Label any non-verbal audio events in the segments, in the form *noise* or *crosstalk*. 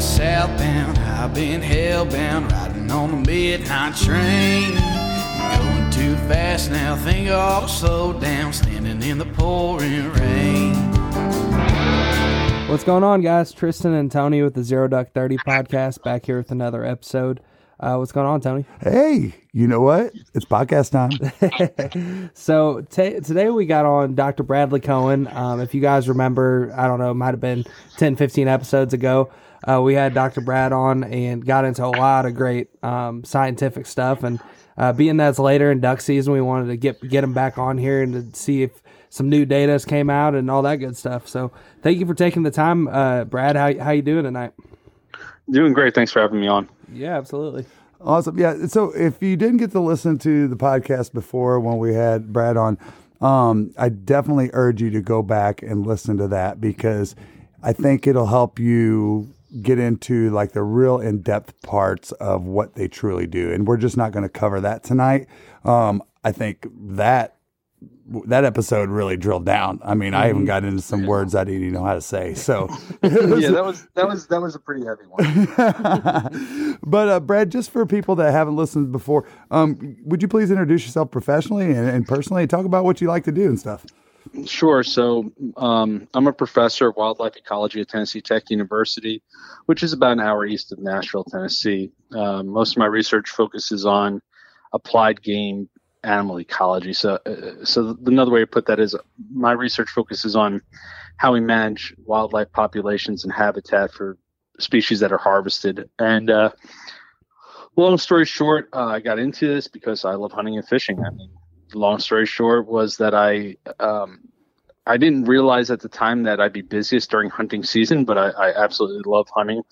southbound. I've been hellbound, riding on the midnight train. Going too fast now, think I'll slow down, standing in the pouring rain. What's going on, guys? Tristan and Tony with the Zero Duck 30 podcast back here with another episode. Uh, what's going on, Tony? Hey, you know what? It's podcast time. *laughs* So t- today we got on Dr. Bradley Cohen. Um, if you guys remember, I don't know, it might have been 10, 15 episodes ago. Uh, we had Dr. Brad on and got into a lot of great um, scientific stuff. And uh, being that's later in duck season, we wanted to get get him back on here and to see if some new data has came out and all that good stuff. So thank you for taking the time, uh, Brad. How how you doing tonight? Doing great. Thanks for having me on. Yeah, absolutely. awesome. Yeah. So if you didn't get to listen to the podcast before when we had Brad on, um, I definitely urge you to go back and listen to that because I think it'll help you get into like the real in-depth parts of what they truly do. And we're just not going to cover that tonight. Um, I think that that episode really drilled down. I mean, I even got into some words I didn't even know how to say. So *laughs* yeah, that was that *laughs* was that was a pretty heavy one. *laughs* but uh, Brad, just for people that haven't listened before, um, would you please introduce yourself professionally and, and personally? Talk about what you like to do and stuff. Sure. So um, I'm a professor of wildlife ecology at Tennessee Tech University, which is about an hour east of Nashville, Tennessee. Um, most of my research focuses on applied game animal ecology. So, uh, so another way to put that is my research focuses on how we manage wildlife populations and habitat for species that are harvested. And uh, long story short, uh, I got into this because I love hunting and fishing. I mean, long story short was that I um, I didn't realize at the time that I'd be busiest during hunting season, but I, I absolutely love hunting.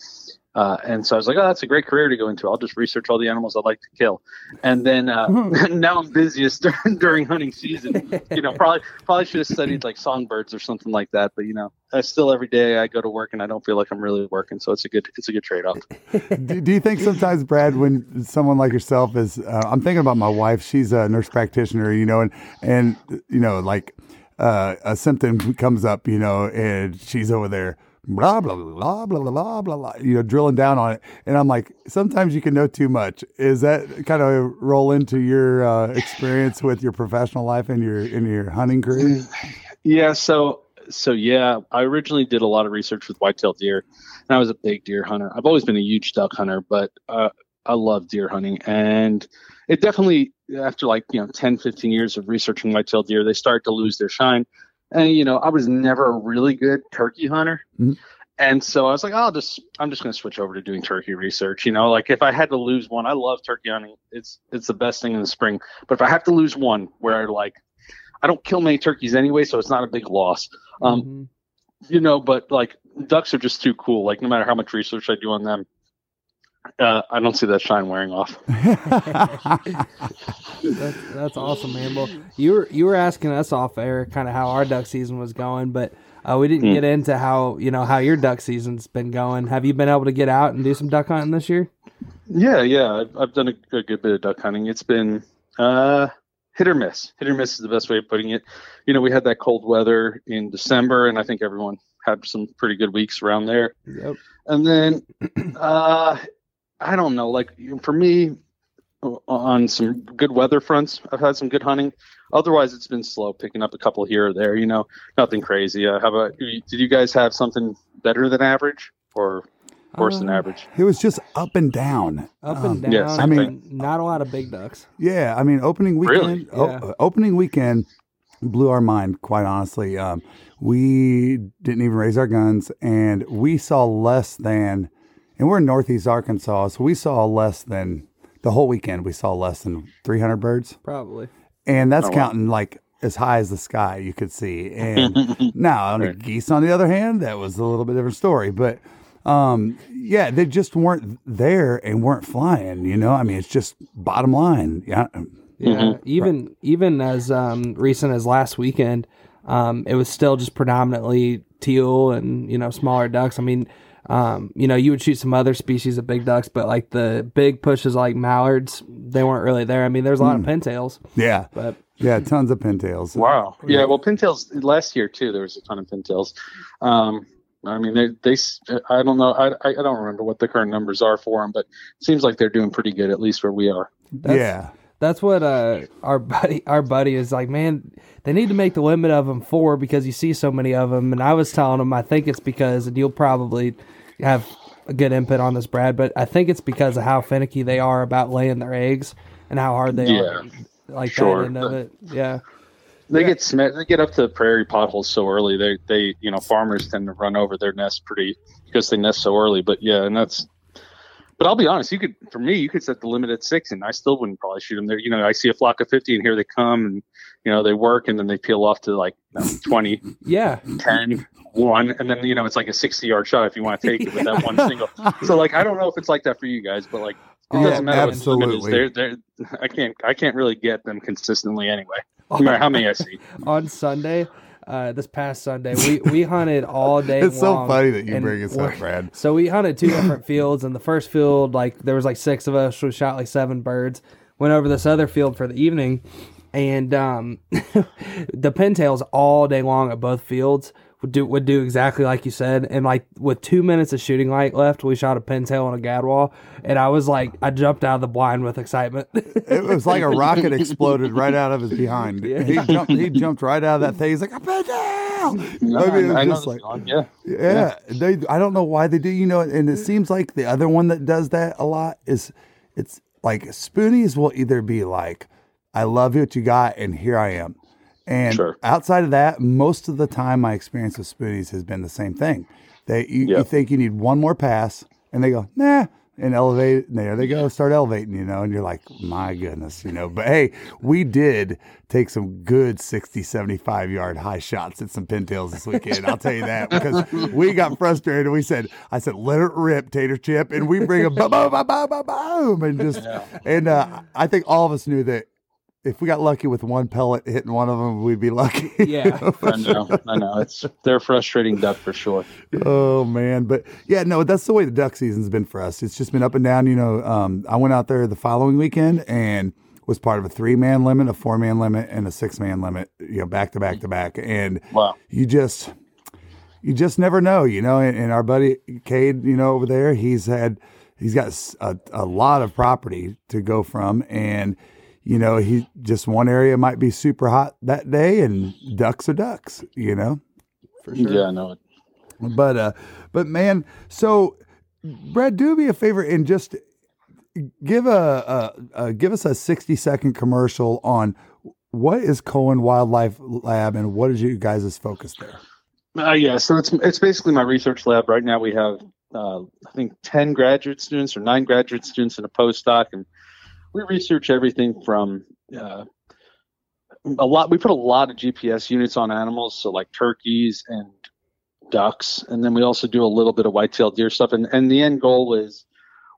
Uh, and so I was like, oh, that's a great career to go into. I'll just research all the animals I'd like to kill. And then uh, *laughs* now I'm busiest during, *laughs* during hunting season. You know, *laughs* probably probably should have studied like songbirds or something like that. But you know, I still every day I go to work and I don't feel like I'm really working. So it's a good it's a good trade off. do, do you think sometimes, Brad, when someone like yourself is, uh, I'm thinking about my wife. She's a nurse practitioner, you know, and and you know, like uh, a symptom comes up, you know, and she's over there. Blah blah blah blah blah blah blah blah. You know, drilling down on it, and I'm like, sometimes you can know too much. Is that kind of roll into your uh, experience with your professional life and your in your hunting career? Yeah. So so yeah, I originally did a lot of research with white-tailed deer, and I was a big deer hunter. I've always been a huge duck hunter, but uh, I love deer hunting, and it definitely after like you know 10, 15 years of researching white-tailed deer, they start to lose their shine. And you know, I was never a really good turkey hunter. Mhm. And so I was like, I'll just, I'm just going to switch over to doing turkey research. You know, like if I had to lose one, I love turkey hunting. It's, it's the best thing in the spring. But if I have to lose one where I like, I don't kill many turkeys anyway, so it's not a big loss. Um, Mhm. you know, but like ducks are just too cool. Like no matter how much research I do on them, uh, I don't see that shine wearing off. *laughs* That's, that's awesome, man. Well, you were you were asking us off air kind of how our duck season was going, but uh, we didn't Hmm. get into how you know how your duck season's been going. Have you been able to get out and do some duck hunting this year? Yeah, yeah, I've, I've done a, a good bit of duck hunting. It's been uh, hit or miss. Hit or miss is the best way of putting it. You know, we had that cold weather in December, and I think everyone had some pretty good weeks around there. Yep. And then, *clears throat* uh, I don't know, like for me, on some good weather fronts, I've had some good hunting. Otherwise, it's been slow, picking up a couple here or there. You know, nothing crazy. Uh, how about did you guys have something better than average or worse than Uh, average? it was just up and down. Up Um, and down. yes, I mean- and not a lot of big ducks. Yeah, I mean, opening weekend. Really? o- opening weekend blew our mind. Quite honestly, um, we didn't even raise our guns, and we saw less than. And we're in Northeast Arkansas, so we saw less than the whole weekend. We saw less than 300 birds, Probably. and that's Oh, wow. counting like as high as the sky you could see. And *laughs* now on the geese, on the other hand, that was a little bit different story, but. Um, yeah, they just weren't there and weren't flying, you know. I mean, it's just bottom line. Yeah, Yeah, Mhm. even even as um, recent as last weekend, um, it was still just predominantly teal and you know smaller ducks. I mean, um, you know, you would shoot some other species of big ducks, but like the big pushes like mallards, they weren't really there. I mean, there's a lot of pintails, yeah. but Yeah, tons of pintails. Wow. Yeah. Well, pintails last year too. There was a ton of pintails. Um, I mean, they, they, I don't know. I, I don't remember what the current numbers are for them, but it seems like they're doing pretty good, at least where we are. That's, yeah. That's what uh, our buddy our buddy is like. Man, they need to make the limit of them four because you see so many of them. And I was telling him I think it's because, and you'll probably have a good input on this, Brad, but I think it's because of how finicky they are about laying their eggs and how hard they Yeah. are. Like Sure. that end of it. Yeah. They get sma- they get up to the prairie potholes so early. They they you know farmers tend to run over their nest pretty because they nest so early. But yeah, and that's. But I'll be honest, you could for me, you could set the limit at six, and I still wouldn't probably shoot them there. You know, I see a flock of fifty, and here they come, and you know they work, and then they peel off to like you know, 20, Yeah. 10, 1, and then you know it's like a sixty yard shot if you want to take it with that one *laughs* single. So like I don't know if it's like that for you guys, but like it Oh, doesn't matter absolutely. They're, they're, *laughs* I can't I can't really get them consistently anyway. No matter how many I *laughs* see. on Sunday, uh, this past Sunday, we, we hunted all day. It's so funny that you bring we're- up, Brad. So we hunted two different fields, and the first field, like there was like six of us, we shot like seven birds. Went over this other field for the evening, and um, the pintails all day long at both fields would do would do exactly like you said. And like with two minutes of shooting light left, we shot a pintail and a gadwall, and I was like, I jumped out of the blind with excitement. *laughs* It was like a rocket exploded right out of his behind. Yeah. He jumped. He jumped right out of that thing. He's like, "I'm down." No, I mean, it I just the like, feeling, yeah. yeah, they. I don't know why they do. You know, and it seems like the other one that does that a lot is, it's like spoonies will either be like, "I love what you got," and here I am. And Sure. outside of that, most of the time, my experience with spoonies has been the same thing. They you, you think you need one more pass, and they go, "Nah." And elevate, and there they go, start elevating, you know, and you're like, my goodness, you know. But hey, we did take some good 60, 75 yard high shots at some pintails this weekend. I'll tell you that because we got frustrated. We said, I said, let it rip, tater chip. And we bring a boom, boom, boom, boom, boom, boom. And just, and uh, I think all of us knew that if we got lucky with one pellet hitting one of them, we'd be lucky. *laughs* yeah. I know, I know. It's they're a frustrating duck for sure. Oh man, but yeah, no, that's the way the duck season's been for us. It's just been up and down. You know, um, I went out there the following weekend and was part of a three man limit, a four man limit, and a six man limit. You know, back to back to back, and Wow. you just you just never know. You know, and, and our buddy Cade, you know, over there, he's had he's got a lot of property to go from, and you know, he just one area might be super hot that day, and ducks are ducks. You know. Yeah, I know it. But uh, but man, so Brad, do me a favor and just give a, a, a give us a sixty second commercial on what is Cohen Wildlife Lab and what is you guys' focus there? Uh, yeah, so it's it's basically my research lab. Right now we have uh, I think ten graduate students or nine graduate students and a postdoc, and we research everything from uh, a lot. We put a lot of GPS units on animals, so like turkeys and ducks, and then we also do a little bit of white-tailed deer stuff. And and the end goal is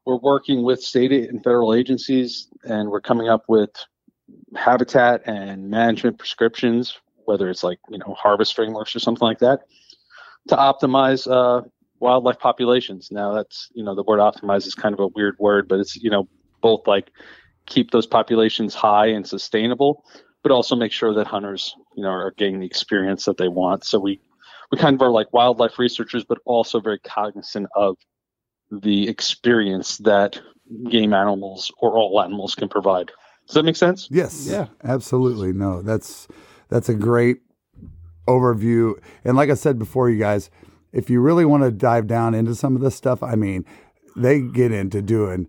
we're working with state and federal agencies, and we're coming up with habitat and management prescriptions, whether it's like you know harvest frameworks or something like that, to optimize uh, wildlife populations. Now that's you know the word optimize is kind of a weird word, but it's you know both like keep those populations high and sustainable, but also make sure that hunters you know are getting the experience that they want. So we we kind of are like wildlife researchers, but also very cognizant of the experience that game animals or all animals can provide. Does that make sense? Yes. Yeah. Absolutely. No, that's that's a great overview. And like I said before, you guys, if you really want to dive down into some of this stuff, I mean, they get into doing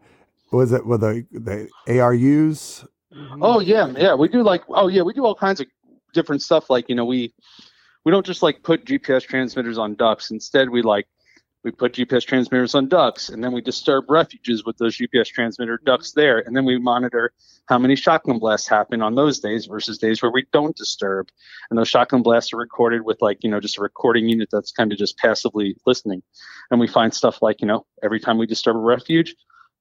was it with the the ARUs? Mm-hmm. Oh yeah, yeah. We do like oh yeah, we do all kinds of different stuff. Like you know, we we don't just like put GPS transmitters on ducks. Instead, we like we put GPS transmitters on ducks, and then we disturb refuges with those GPS transmitter ducks there, and then we monitor how many shotgun blasts happen on those days versus days where we don't disturb. And those shotgun blasts are recorded with like you know just a recording unit that's kind of just passively listening, and we find stuff like you know every time we disturb a refuge,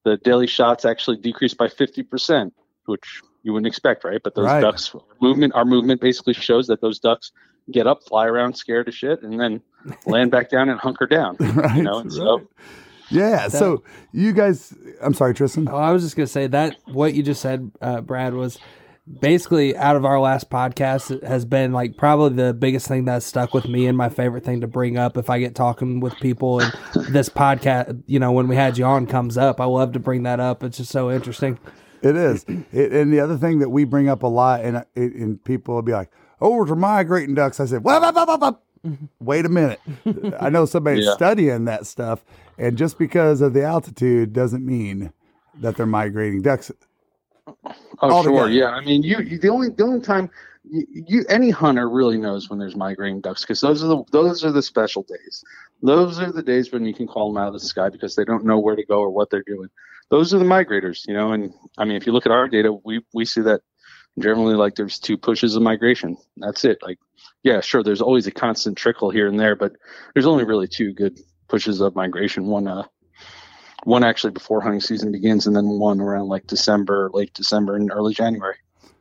the daily shots actually decreased by fifty percent which you wouldn't expect, right? But those Right. ducks movement, our movement basically shows that those ducks get up, fly around, scared to shit, and then *laughs* land back down and hunker down. right. You know, and so right. Yeah. so you guys, I'm sorry, Tristan. Oh, I was just gonna say that what you just said, uh, Brad, was basically out of our last podcast it has been like probably the biggest thing that's stuck with me and my favorite thing to bring up if I get talking with people and *laughs* this podcast, you know, when we had you on comes up, I love to bring that up. It's just so interesting. It is. It, and the other thing that we bring up a lot, and, and people will be like, oh, we're migrating ducks. I said, whoop, whoop, whoop, whoop. Mm-hmm. wait a minute. I know somebody's Yeah. studying that stuff. And just because of the altitude doesn't mean that they're migrating ducks. Oh, sure. Yeah. I mean, you, you the only the only time you, you any hunter really knows when there's migrating ducks because those are the those are the special days. Those are the days when you can call them out of the sky because they don't know where to go or what they're doing. Those are the migrators, you know. And I mean, if you look at our data, we we see that generally like there's two pushes of migration. That's it. Like, yeah, sure. There's always a constant trickle here and there, but there's only really two good pushes of migration. One uh one actually before hunting season begins, and then one around like December, late December, and early January.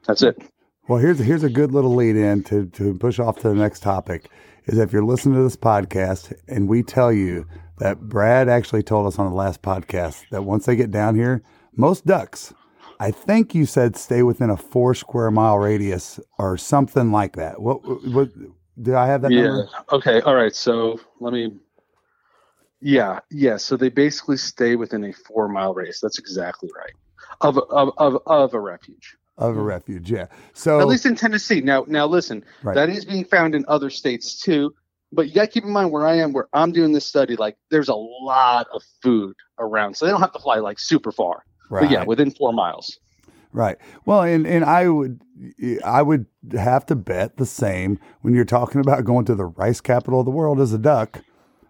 That's it. Well, here's here's a good little lead in to, to push off to the next topic. Is if you're listening to this podcast and we tell you that Brad actually told us on the last podcast that once they get down here, most ducks, I think you said stay within a four square mile radius or something like that. What what do I have that yeah. number? Okay. All right. So let me. Yeah. Yeah. So they basically stay within a four mile radius. That's exactly right. Of of of, of a refuge. Of a refuge, yeah. So At least in Tennessee. Now, now listen, Right. that is being found in other states too. But you got to keep in mind where I am, where I'm doing this study. Like, there's a lot of food around, so they don't have to fly like super far. Right. But yeah, within four miles. Right. Well, and and I would I would have to bet the same when you're talking about going to the rice capital of the world as a duck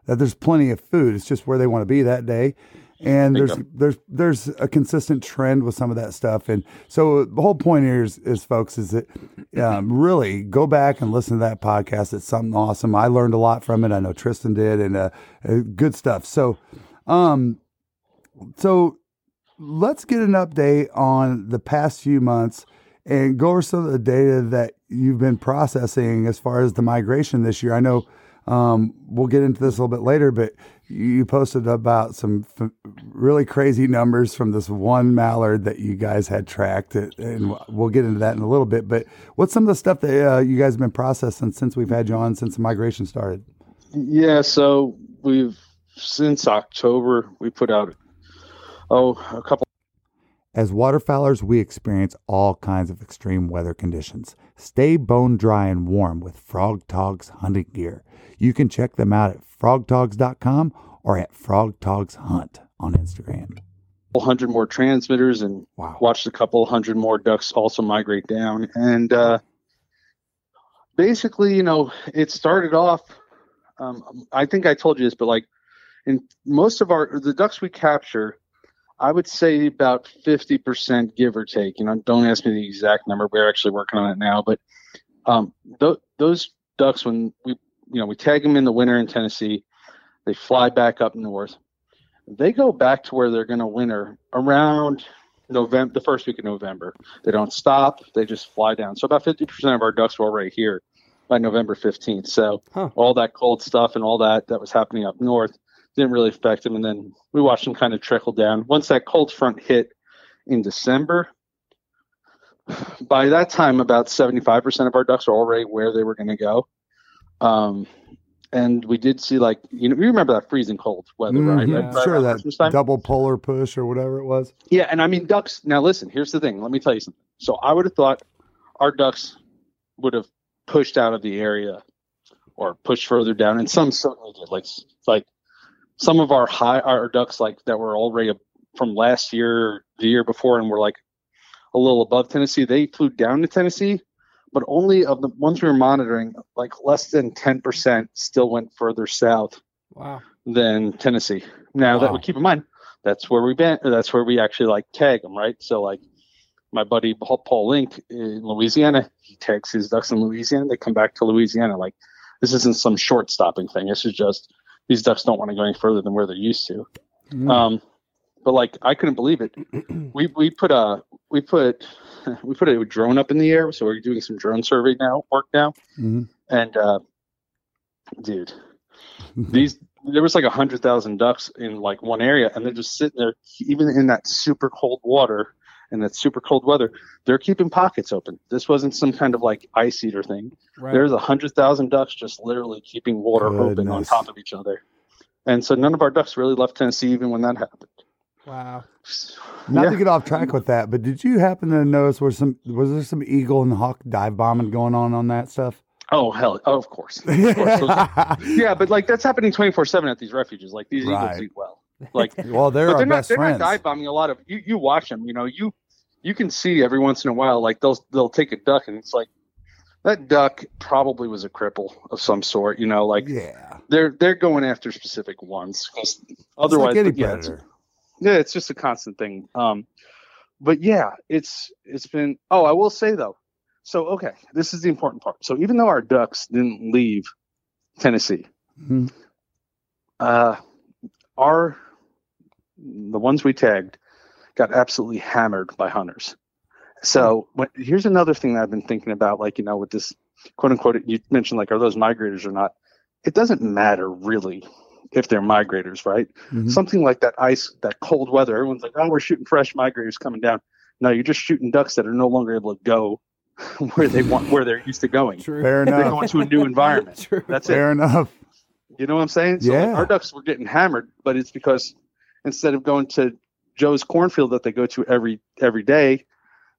that there's plenty of food. It's just where they want to be that day. And there's there's there's a consistent trend with some of that stuff. And so the whole point here is, is folks is that um, really go back and listen to that podcast. It's something awesome. I learned a lot from it. I know Tristan did, and uh, uh, good stuff. So, um, so let's get an update on the past few months and go over some of the data that you've been processing as far as the migration this year. I know um, we'll get into this a little bit later, but you posted about some f- really crazy numbers from this one mallard that you guys had tracked, and we'll get into that in a little bit. But what's some of the stuff that uh, you guys have been processing since we've had you on since the migration started? Yeah, so we've since October we put out oh a couple As waterfowlers, we experience all kinds of extreme weather conditions. Stay bone dry and warm with Frogg Toggs hunting gear. You can check them out at froggtoggs.com or at Frogg Toggs Hunt on Instagram. hundred more transmitters and Wow. watched a couple hundred more ducks also migrate down and uh, basically you know it started off um, i think i told you this but like in most of our the ducks we capture i would say about 50% give or take you know don't ask me the exact number we're actually working on it now but um, th- those ducks when we you know we tag them in the winter in tennessee they fly back up north they go back to where they're going to winter around November, the first week of November. They don't stop; they just fly down. So about fifty percent of our ducks were already here by November fifteenth. So Huh. all that cold stuff and all that that was happening up north didn't really affect them. And then we watched them kind of trickle down. Once that cold front hit in December, by that time, about seventy-five percent of our ducks were already where they were going to go. Um, and we did see like you know you remember that freezing cold weather, right? Mhm. right? right Sure, around that double polar push or whatever it was. Yeah, and I mean ducks. Now listen, here's the thing. Let me tell you something. So I would have thought our ducks would have pushed out of the area or pushed further down, and some certainly did. Like like some of our high our ducks like that were already from last year, the year before, and were like a little above Tennessee. They flew down to Tennessee, but only of the ones we were monitoring, like less than ten percent still went further south Wow. than Tennessee. Now that Wow. we keep in mind, that's where we been. That's where we actually like tag them, right? So like my buddy Paul, Paul Link in Louisiana, he tags his ducks in Louisiana. They come back to Louisiana. Like this isn't some short stopping thing. This is just these ducks don't want to go any further than where they're used to. Mm. Um, but like I couldn't believe it. *clears throat* we we put a we put *laughs* we put a drone up in the air, so we're doing some drone survey now work now, Mhm. and uh, dude, *laughs* these there was like a hundred thousand ducks in like one area, and they're just sitting there, even in that super cold water, and it's super cold weather, they're keeping pockets open. This wasn't some kind of like ice eater thing. Right. There's a hundred thousand ducks just literally keeping water open on top of each other. And so none of our ducks really left Tennessee even when that happened. wow. *sighs* Not Yeah. to get off track with that, but did you happen to notice was some was there some eagle and hawk dive bombing going on on that stuff? Oh hell, oh, of course. Of course. *laughs* Yeah, but like that's happening twenty four seven at these refuges. Like these Right. eagles eat well. Like *laughs* well, they're they're not they're friends. not dive bombing a lot of you. You watch them, you know you you can see every once in a while like they'll they'll take a duck and it's like that duck probably was a cripple of some sort. You know, like yeah, they're they're going after specific ones 'cause It's otherwise, like yeah, it's, yeah, it's just a constant thing. Um, but yeah, it's it's been. Oh, I will say though. So okay, this is the important part. So even though our ducks didn't leave Tennessee, Mhm. uh, our the ones we tagged got absolutely hammered by hunters. So when, here's another thing that I've been thinking about, like you know, with this quote unquote, you mentioned like are those migrators or not? It doesn't matter really if they're migrators, right? Mhm. Something like that ice, that cold weather. Everyone's like, oh, we're shooting fresh migrators coming down. No, you're just shooting ducks that are no longer able to go *laughs* where they want, where they're used to going. True. Fair They're enough. going to a new environment. *laughs* True. That's it. Fair enough. You know what I'm saying? So like, Yeah. our ducks were getting hammered, but it's because instead of going to Joe's cornfield that they go to every every day,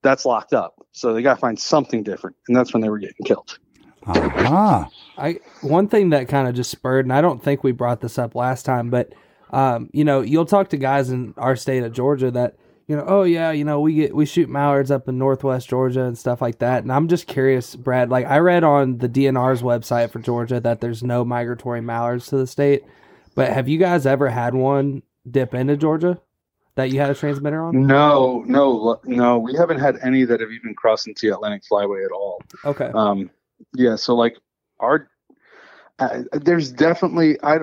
that's locked up. So they got to find something different, and that's when they were getting killed. Ah, I one thing that kind of just spurred, and I don't think we brought this up last time, but um, you know, you'll talk to guys in our state of Georgia that you know, oh yeah, you know, we get we shoot mallards up in Northwest Georgia and stuff like that, and I'm just curious, Brad. Like I read on the DNR's website for Georgia that there's no migratory mallards to the state, but have you guys ever had one dip into Georgia that you had a transmitter on? No, no, no. We haven't had any that have even crossed into the Atlantic Flyway at all. Okay, Um, yeah, so like our uh, there's definitely I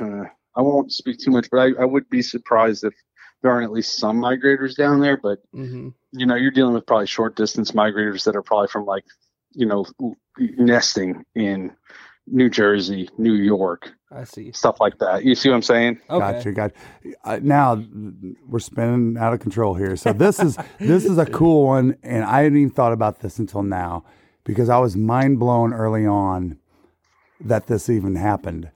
uh, *sighs* I won't speak too much, but I, I would be surprised if there aren't at least some migrators down there. But hmm you know, you're dealing with probably short distance migrators that are probably from like you know nesting in New Jersey, New York, I see. stuff like that. You see what I'm saying? Okay, gotcha, gotcha. Uh, now we're spinning out of control here. So this is this is a cool one, and I hadn't even thought about this until now because I was mind blown early on that this even happened.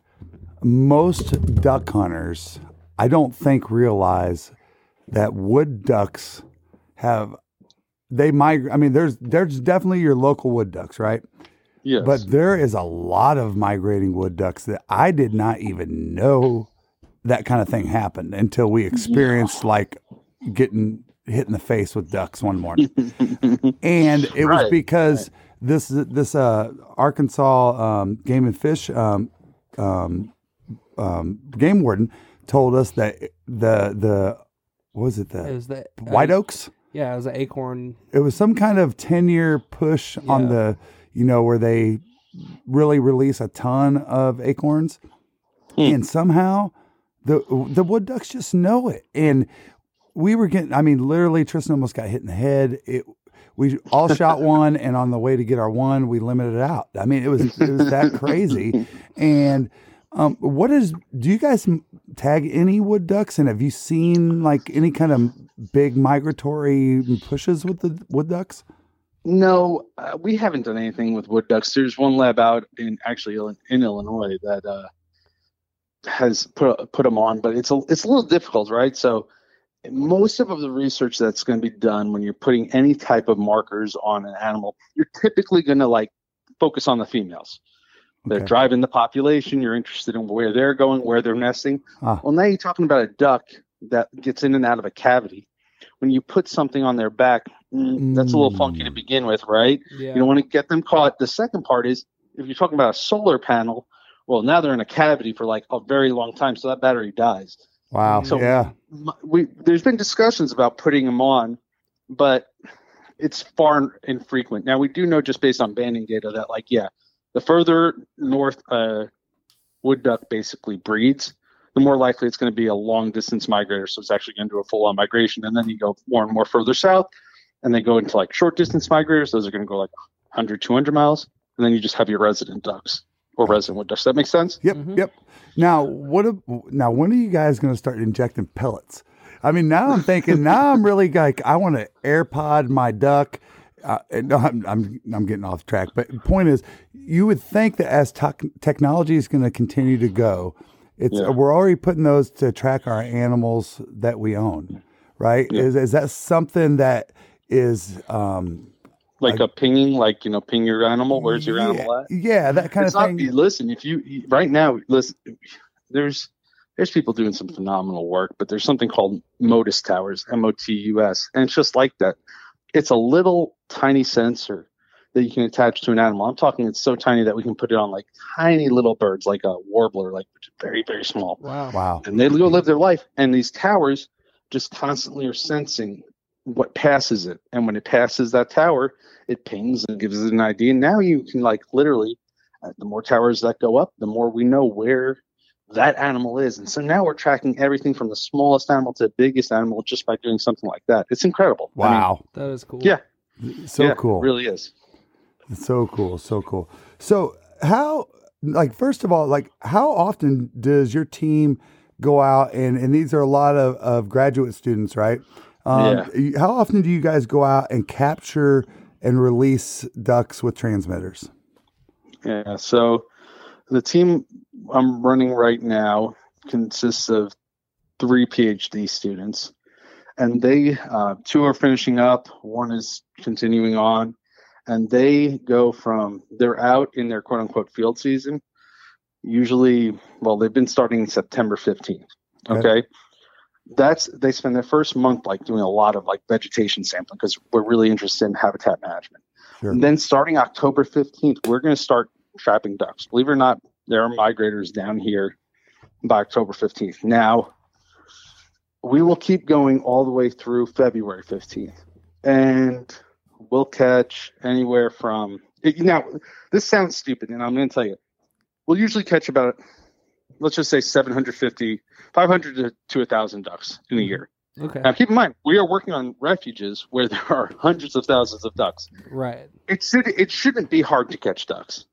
Most duck hunters, I don't think, realize that wood ducks have they migrate. I mean, there's there's definitely your local wood ducks, right? Yes. But there is a lot of migrating wood ducks that I did not even know that kind of thing happened until we experienced like getting hit in the face with ducks one morning. *laughs* and it was Right, because this this uh, Arkansas um, Game and Fish um, um, um, game warden told us that the the what was it the it was the white uh, oaks Yeah, it was an acorn. it was some kind of 10 year push on the you know where they really release a ton of acorns. And somehow the the wood ducks just know it. And we were getting i mean literally tristan almost got hit in the head. It we all *laughs* shot one and on the way to get our one we limited it out. I mean it was it was that crazy. And um, what is do you guys tag any wood ducks? And have you seen like any kind of big migratory pushes with the wood ducks No, uh, we haven't done anything with wood ducks. There's one lab out in actually in Illinois that uh, has put put them on, but it's a it's a little difficult, right? So most of the research that's going to be done when you're putting any type of markers on an animal, you're typically going to like focus on the females. They're driving the population. You're interested in where they're going, where they're nesting. Ah. Well, now you're talking about a duck that gets in and out of a cavity. When you put something on their back, mm, that's a little funky to Mm. begin with, right? Yeah. You don't want to get them caught. The second part is if you're talking about a solar panel, well, now they're in a cavity for like a very long time, so that battery dies. wow So- yeah We there's been discussions about putting them on, but it's far infrequent. Now we do know just based on banding data that like yeah, the further north uh, wood duck basically breeds, the more likely it's going to be a long distance migrator. So it's actually going to do a full on migration, and then you go more and more further south, and they go into like short distance migrators. Those are going to go like 100, 200 miles, and then you just have your resident ducks or resident wood ducks. Does that make sense? Yep, Mhm. yep. Now, what? ab- Now, when are you guys going to start injecting pellets I mean, now I'm thinking. *laughs* Now I'm really like I want to AirPod my duck. Uh, no, I'm, I'm I'm getting off track. But the point is, you would think that as tech technology is going to continue to go, it's Yeah. we're already putting those to track our animals that we own, right? Is is that something that is um, Like a pinging, like you know, ping your animal. Where's your yeah, animal at? Yeah, that kind it's of not. thing. Listen, if you right now, listen, there's there's people doing some phenomenal work, but there's something called Motus towers, M O T U S, and it's just like that. It's a little tiny sensor that you can attach to an animal. I'm talking it's so tiny that we can put it on like tiny little birds, like a warbler, like very very small Wow. Wow. and they go live their life. And these towers just constantly are sensing what passes it, and when it passes that tower, it pings and gives it an ID. And now you can like literally, uh, the more towers that go up, the more we know where that animal is. And so now we're tracking everything from the smallest animal to the biggest animal just by doing something like that. It's incredible. I mean, Wow. That is cool. Yeah. so yeah, cool. it really is. So cool, so cool. So how like first of all, like how often does your team go out and and these are a lot of, of graduate students, right? Um you- how often do you guys go out and capture and release ducks with transmitters? Yeah. So the team I'm running right now consists of three PhD students, and they uh, two are finishing up, one is continuing on, and they go from they're out in their quote unquote field season. Usually, well, they've been starting September 15th. Okay. Okay. That's they spend their first month like doing a lot of like vegetation sampling because we're really interested in habitat management. Sure. And then starting October 15th, we're going to start trapping ducks. Believe it or not, there are migrators down here by October 15th. Now, we will keep going all the way through February 15th. And we'll catch anywhere from. Now, this sounds stupid, and I'm going to tell you. We'll usually catch about, let's just say 750, 500 to, to 1,000 ducks in a mm-hmm. year. Okay. Now, keep in mind, we are working on refuges where there are hundreds of thousands of ducks Right. it should it shouldn't be hard to catch ducks,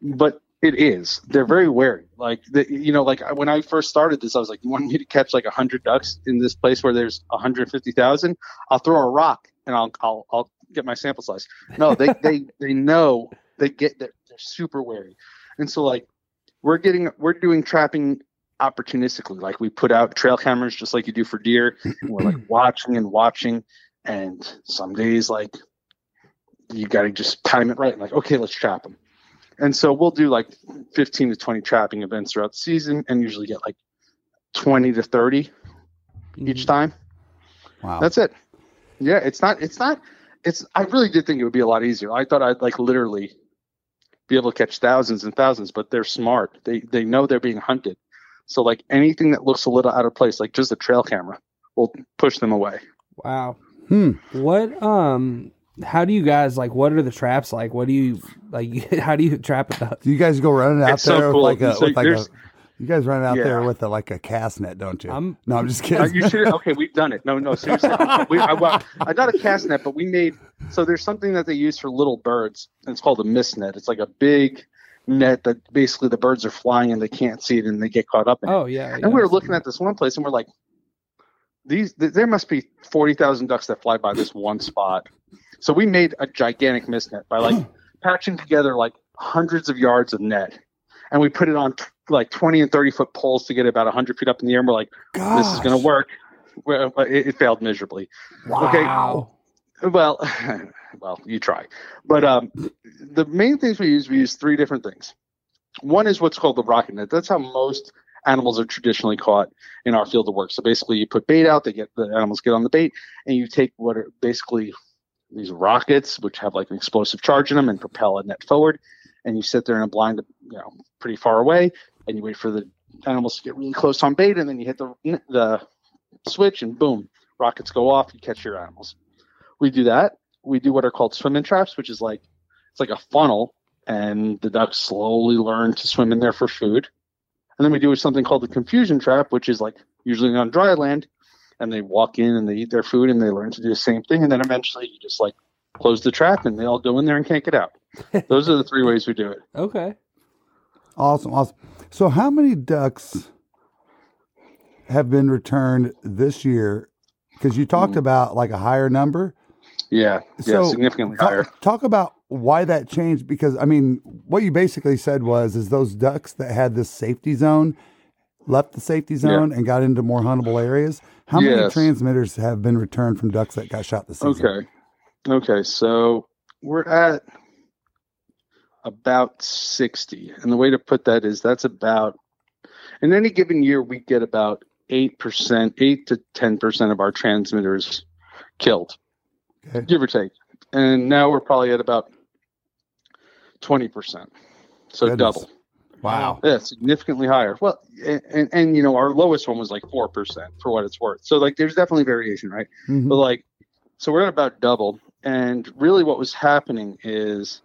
but it is. They're very wary. Like the, you know, like when I first started this, I was like, "You want me to catch like hundred ducks in this place where there's one hundred fifty thousand? I'll throw a rock and I'll I'll I'll get my sample size." No, they they *laughs* they know they get they're, they're super wary, and so like we're getting we're doing trapping opportunistically. Like we put out trail cameras just like you do for deer. And we're like *clears throat* watching and watching, and some days like you got to just time it right. Like, okay, let's trap them. And so we'll do like 15 to 20 trapping events throughout the season and usually get like 20 to 30 each mm-hmm. time. Wow. That's it. Yeah, it's not, it's not, it's, I really did think it would be a lot easier. I thought I'd like literally be able to catch thousands and thousands, but they're smart. They, they know they're being hunted. So like anything that looks a little out of place, like just a trail camera will push them away. Wow. Hmm. What um how do you guys like what are the traps like? What do you like *laughs* how do you trap a duck? Do you guys go running out It's so there cool. with like a So with like a there's- you guys run out there with a, like a cast net, don't you? I'm- no, I'm just kidding. you should. *laughs* Okay, we've done it. No, no, seriously. *laughs* we, I, well, I got a cast net, but we made so there's something that they use for little birds. And it's called a mist net. It's like a big net that basically the birds are flying and they can't see it and they get caught up in. it. Oh yeah. And we were looking at this one place and we're like, these th- there must be forty thousand ducks that fly by this one spot. So we made a gigantic mist net by like *clears throat* patching together like hundreds of yards of net, and we put it on t- like twenty and thirty foot poles to get about hundred feet up in the air. And we're like this is going to work. Well, but it, it failed miserably. Wow. Well, *laughs* well, you try. But um, the main things we use, we use three different things. One is what's called the rocket net. That's how most animals are traditionally caught in our field of work. So basically, you put bait out, they get the animals get on the bait, and you take what are basically these rockets, which have like an explosive charge in them, and propel a net forward, and you sit there in a blind, you know, pretty far away, and you wait for the animals to get really close on bait, and then you hit the the switch, and boom, rockets go off. You catch your animals. We do that. We do what are called swim in traps, which is like it's like a funnel, and the ducks slowly learn to swim in there for food. And then we do something called the confusion trap, which is like usually on dry land, and they walk in and they eat their food and they learn to do the same thing. And then eventually you just like close the trap and they all go in there and can't get out. *laughs* Those are the three ways we do it. Okay. Awesome, awesome. So, how many ducks have been returned this year? Because you talked Mm. about like a higher number. Yeah, yeah, So, significantly Talk, higher. talk about why that changed. Because I mean, what you basically said was, is those ducks that had this safety zone left the safety zone and got into more huntable areas. How many transmitters have been returned from ducks that got shot this season? Okay. Okay. So we're at about 60. And the way to put that is that's about, in any given year, we get about 8%, 8 to 10% of our transmitters killed, Okay. give or take. And now we're probably at about 20%. So Goodness. double. Wow. Yeah, significantly higher. Well, and, and, and you know, our lowest one was like 4% for what it's worth. So, like, there's definitely variation, right? Mhm. but like so we're at about double and really what was happening is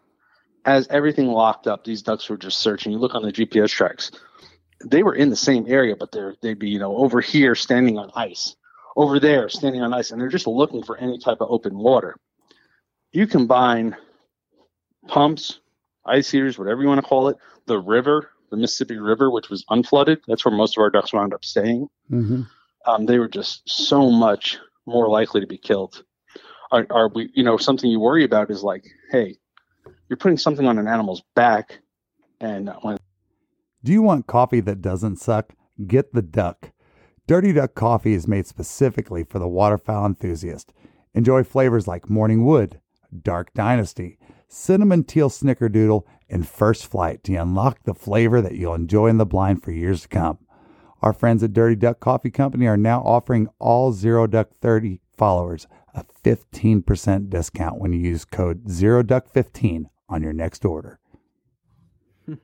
as everything locked up these ducks were just searching you look on the gps tracks they were in the same area but they're they'd be you know over here standing on ice over there standing on ice and they're just looking for any type of open water you combine pumps ice heaters whatever you want to call it the river the mississippi river which was unflooded that's where most of our ducks wound up staying Mhm. um, they were just so much more likely to be killed. Are, are we, you know, something you worry about is like, hey, you're putting something on an animal's back, and uh, when Do you want coffee that doesn't suck? Get the Duck. Dirty Duck coffee is made specifically for the waterfowl enthusiast. Enjoy flavors like Morning Wood, Dark Dynasty, Cinnamon Teal Snickerdoodle, and First Flight to unlock the flavor that you'll enjoy in the blind for years to come. Our friends at Dirty Duck Coffee Company are now offering all Zero Duck 30 followers a 15% discount when you use code ZeroDuck15 on your next order. *laughs*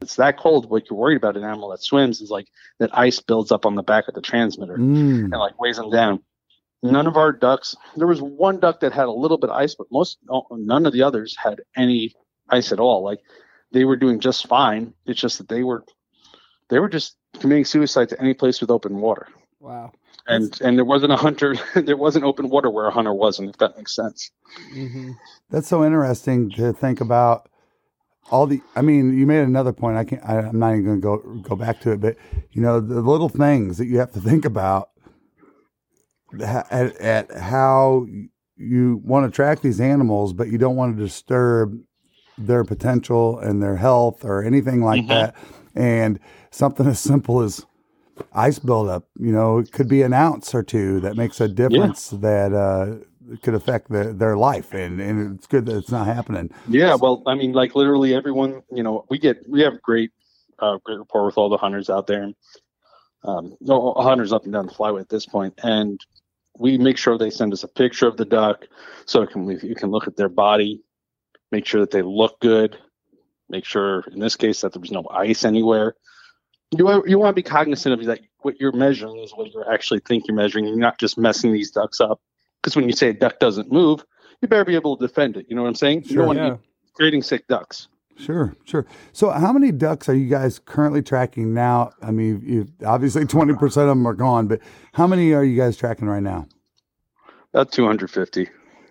it's that cold, what you're worried about an animal that swims is like that ice builds up on the back of the transmitter Mm. and like weighs them down. None of our ducks. There was one duck that had a little bit of ice, but most none of the others had any ice at all. Like they were doing just fine. It's just that they were they were just committing suicide to any place with open water. Wow. And and there wasn't a hunter *laughs* there wasn't open water where a hunter wasn't if that makes sense hmm That's so interesting to think about all the. I mean, you made another point. I can't. I, I'm not even going to go go back to it, but you know the little things that you have to think about at, at how you want to track these animals, but you don't want to disturb their potential and their health or anything like Mhm. that. And something as simple as ice buildup, you know, it could be an ounce or two that makes a difference that uh, could affect the, their life. And, and it's good that it's not happening. yeah well i mean like literally everyone you know we get we have great uh, great rapport with all the hunters out there um no hunters up and down the flyway at this point and we make sure they send us a picture of the duck so it can we, you can look at their body make sure that they look good make sure in this case that there was no ice anywhere you want, you want to be cognizant of that what you're measuring is what you actually think you're measuring you're not just messing these ducks up because when you say a duck doesn't move you better be able to defend it you know what i'm saying you Sure. don't want to be creating sick ducks Sure, sure. So, how many ducks are you guys currently tracking now? I mean, you, obviously 20% of them are gone, but how many are you guys tracking right now? about 250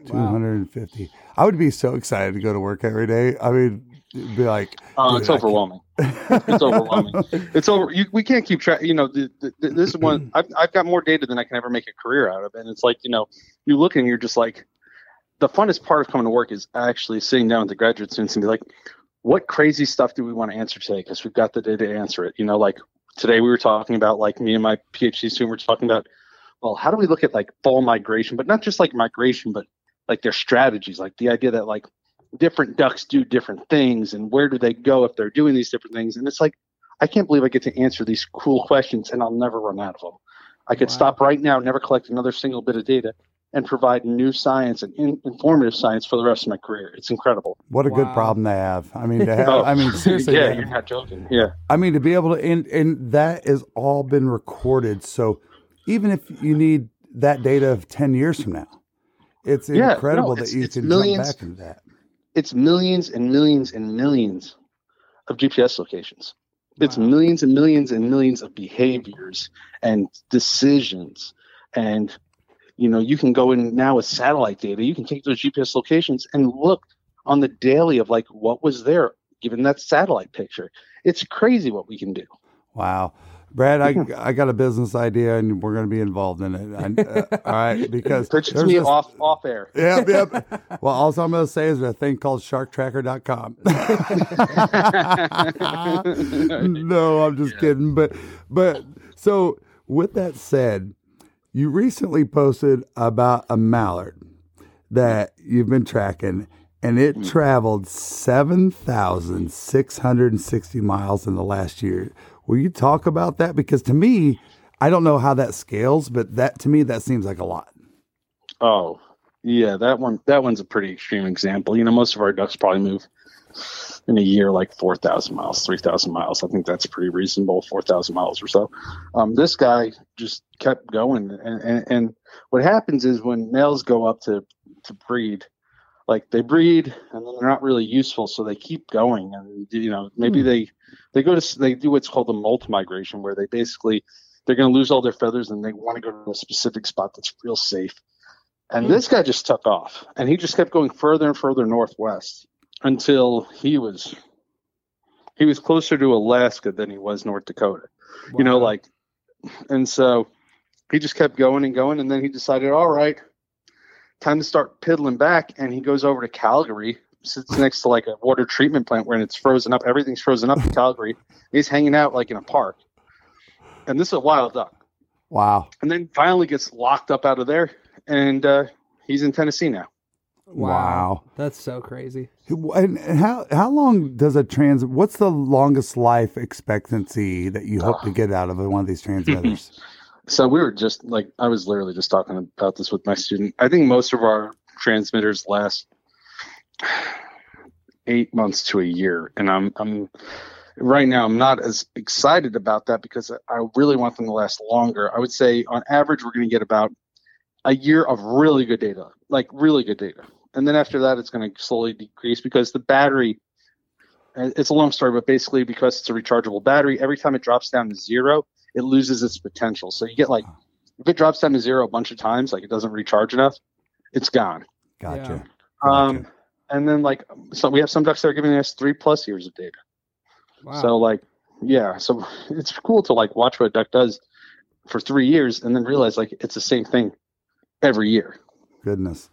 Wow. 250. I would be so excited to go to work every day. I mean, it'd be like, uh, it's overwhelming. It's overwhelming. *laughs* It's over you, we can't keep track you know the, the, this one *clears throat* I've, I've got more data than i can ever make a career out of. And it's like you know you look and you're just like the funnest part of coming to work is actually sitting down with the graduate students and be like what crazy stuff do we want to answer today? Because we've got the data to answer it. You know like today we were talking about like me and my phd student were talking about well how do we look at like fall migration but not just like migration but like their strategies like the idea that like different ducks do different things and where do they go if they're doing these different things and it's like i can't believe i get to answer these cool questions and i'll never run out of them i could Wow. stop right now never collect another single bit of data and provide new science and in, informative science for the rest of my career it's incredible what a good problem to have. I mean, to *laughs* have, Oh, I mean, *laughs* seriously, yeah to you're not joking yeah I mean, to be able to, and, and that has all been recorded. So, even if you need that data of 10 years from now, it's Yeah, incredible no, that you it's can millions. jump back into that. It's millions and millions and millions of gps locations. It's millions and millions and millions of behaviors and decisions. And you know you can go in now with satellite data. You can take those gps locations and look on the daily of like what was there given that satellite picture. It's crazy what we can do. Wow. Brad, I I got a business idea, and we're going to be involved in it. I, uh, all right, *laughs* because Pitch it to there's me this- off off air. *laughs* Yep, yep. well, all I'm going to say is a thing called SharkTracker.com. *laughs* no, I'm just kidding. But but so with that said, you recently posted about a mallard that you've been tracking, and it traveled seven thousand six hundred and sixty miles in the last year. Will you talk about that? Because to me, I don't know how that scales, but that to me that seems like a lot. Oh, yeah, that one that one's a pretty extreme example. You know, most of our ducks probably move in a year like 4,000 miles, 3,000 miles. I think that's pretty reasonable, 4,000 miles or so. Um, this guy just kept going. And, and, and what happens is when males go up to, to breed, like they breed and then they're not really useful. So they keep going. And, you know, maybe hmm. they, they go to, they do what's called a molt migration where they basically, they're going to lose all their feathers and they want to go to a specific spot that's real safe. And hmm. this guy just took off and he just kept going further and further northwest until he was he was closer to Alaska than he was North Dakota. You know, like and so he just kept going and going and then he decided, all right, time to start piddling back and he goes over to Calgary, sits next to like a water treatment plant where it's frozen up, everything's frozen up in Calgary. He's hanging out like in a park. And this is a wild duck Wow. and then finally gets locked up out of there and uh, he's in tennessee now Wow. That's so crazy. And and how how long does a trans? What's the longest life expectancy that you hope to get out of one of these transmitters? *laughs* so we were just like i was literally just talking about this with my student. I think most of our transmitters last eight months to a year and i'm i'm right now i'm not as excited about that because i really want them to last longer. I would say on average we're going to get about a year of really good data like really good data. And then after that it's going to slowly decrease because the battery uh, it's a long story but basically because it's a rechargeable battery every time it drops down to zero it loses its potential. So you get like if it drops down to zero a bunch of times like it doesn't recharge enough it's gone. Gotcha. um and then like so we have some ducks that are giving us three plus years of data. Wow. so like yeah so it's cool to like watch what a duck does for three years and then realize like it's the same thing every year. Goodness,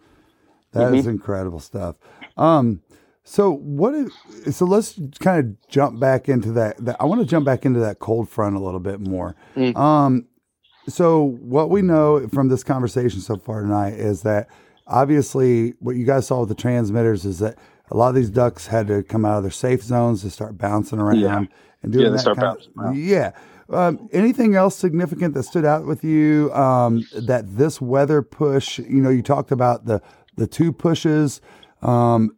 that is incredible stuff. Um, so what? If, so let's kind of jump back into that. that I want to jump back into that cold front a little bit more. Mm. Um, so what we know from this conversation so far tonight is that obviously what you guys saw with the transmitters is that a lot of these ducks had to come out of their safe zones to start bouncing around Yeah. and doing Yeah, that kind bouncing of, around. yeah. Um, anything else significant that stood out with you um, that this weather push? You know, you talked about the the two pushes. Um,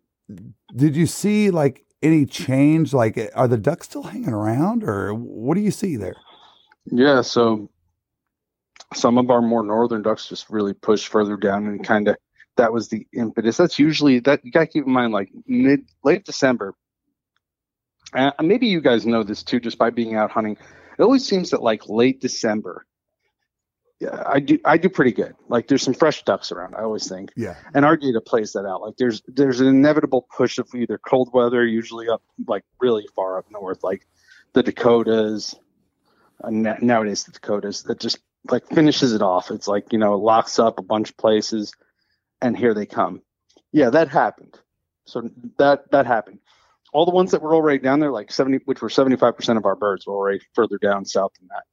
did you see like any change? Like, are the ducks still hanging around, or what do you see there? Yeah, so some of our more northern ducks just really pushed further down and kind of that was the impetus. That's usually that you got to keep in mind like mid late December. Uh, maybe you guys know this too just by being out hunting. It always seems that like late December I do I do pretty good. Like there's some fresh ducks around, I always think. Yeah, and our data plays that out. Like there's there's an inevitable push of either cold weather, usually up like really far up north, like the Dakotas. Uh, na- nowadays, the Dakotas that just like finishes it off. It's like you know locks up a bunch of places, and here they come. Yeah, that happened. So that that happened. All the ones that were already down there, like seventy, which were seventy five percent of our birds, were already further down south than that.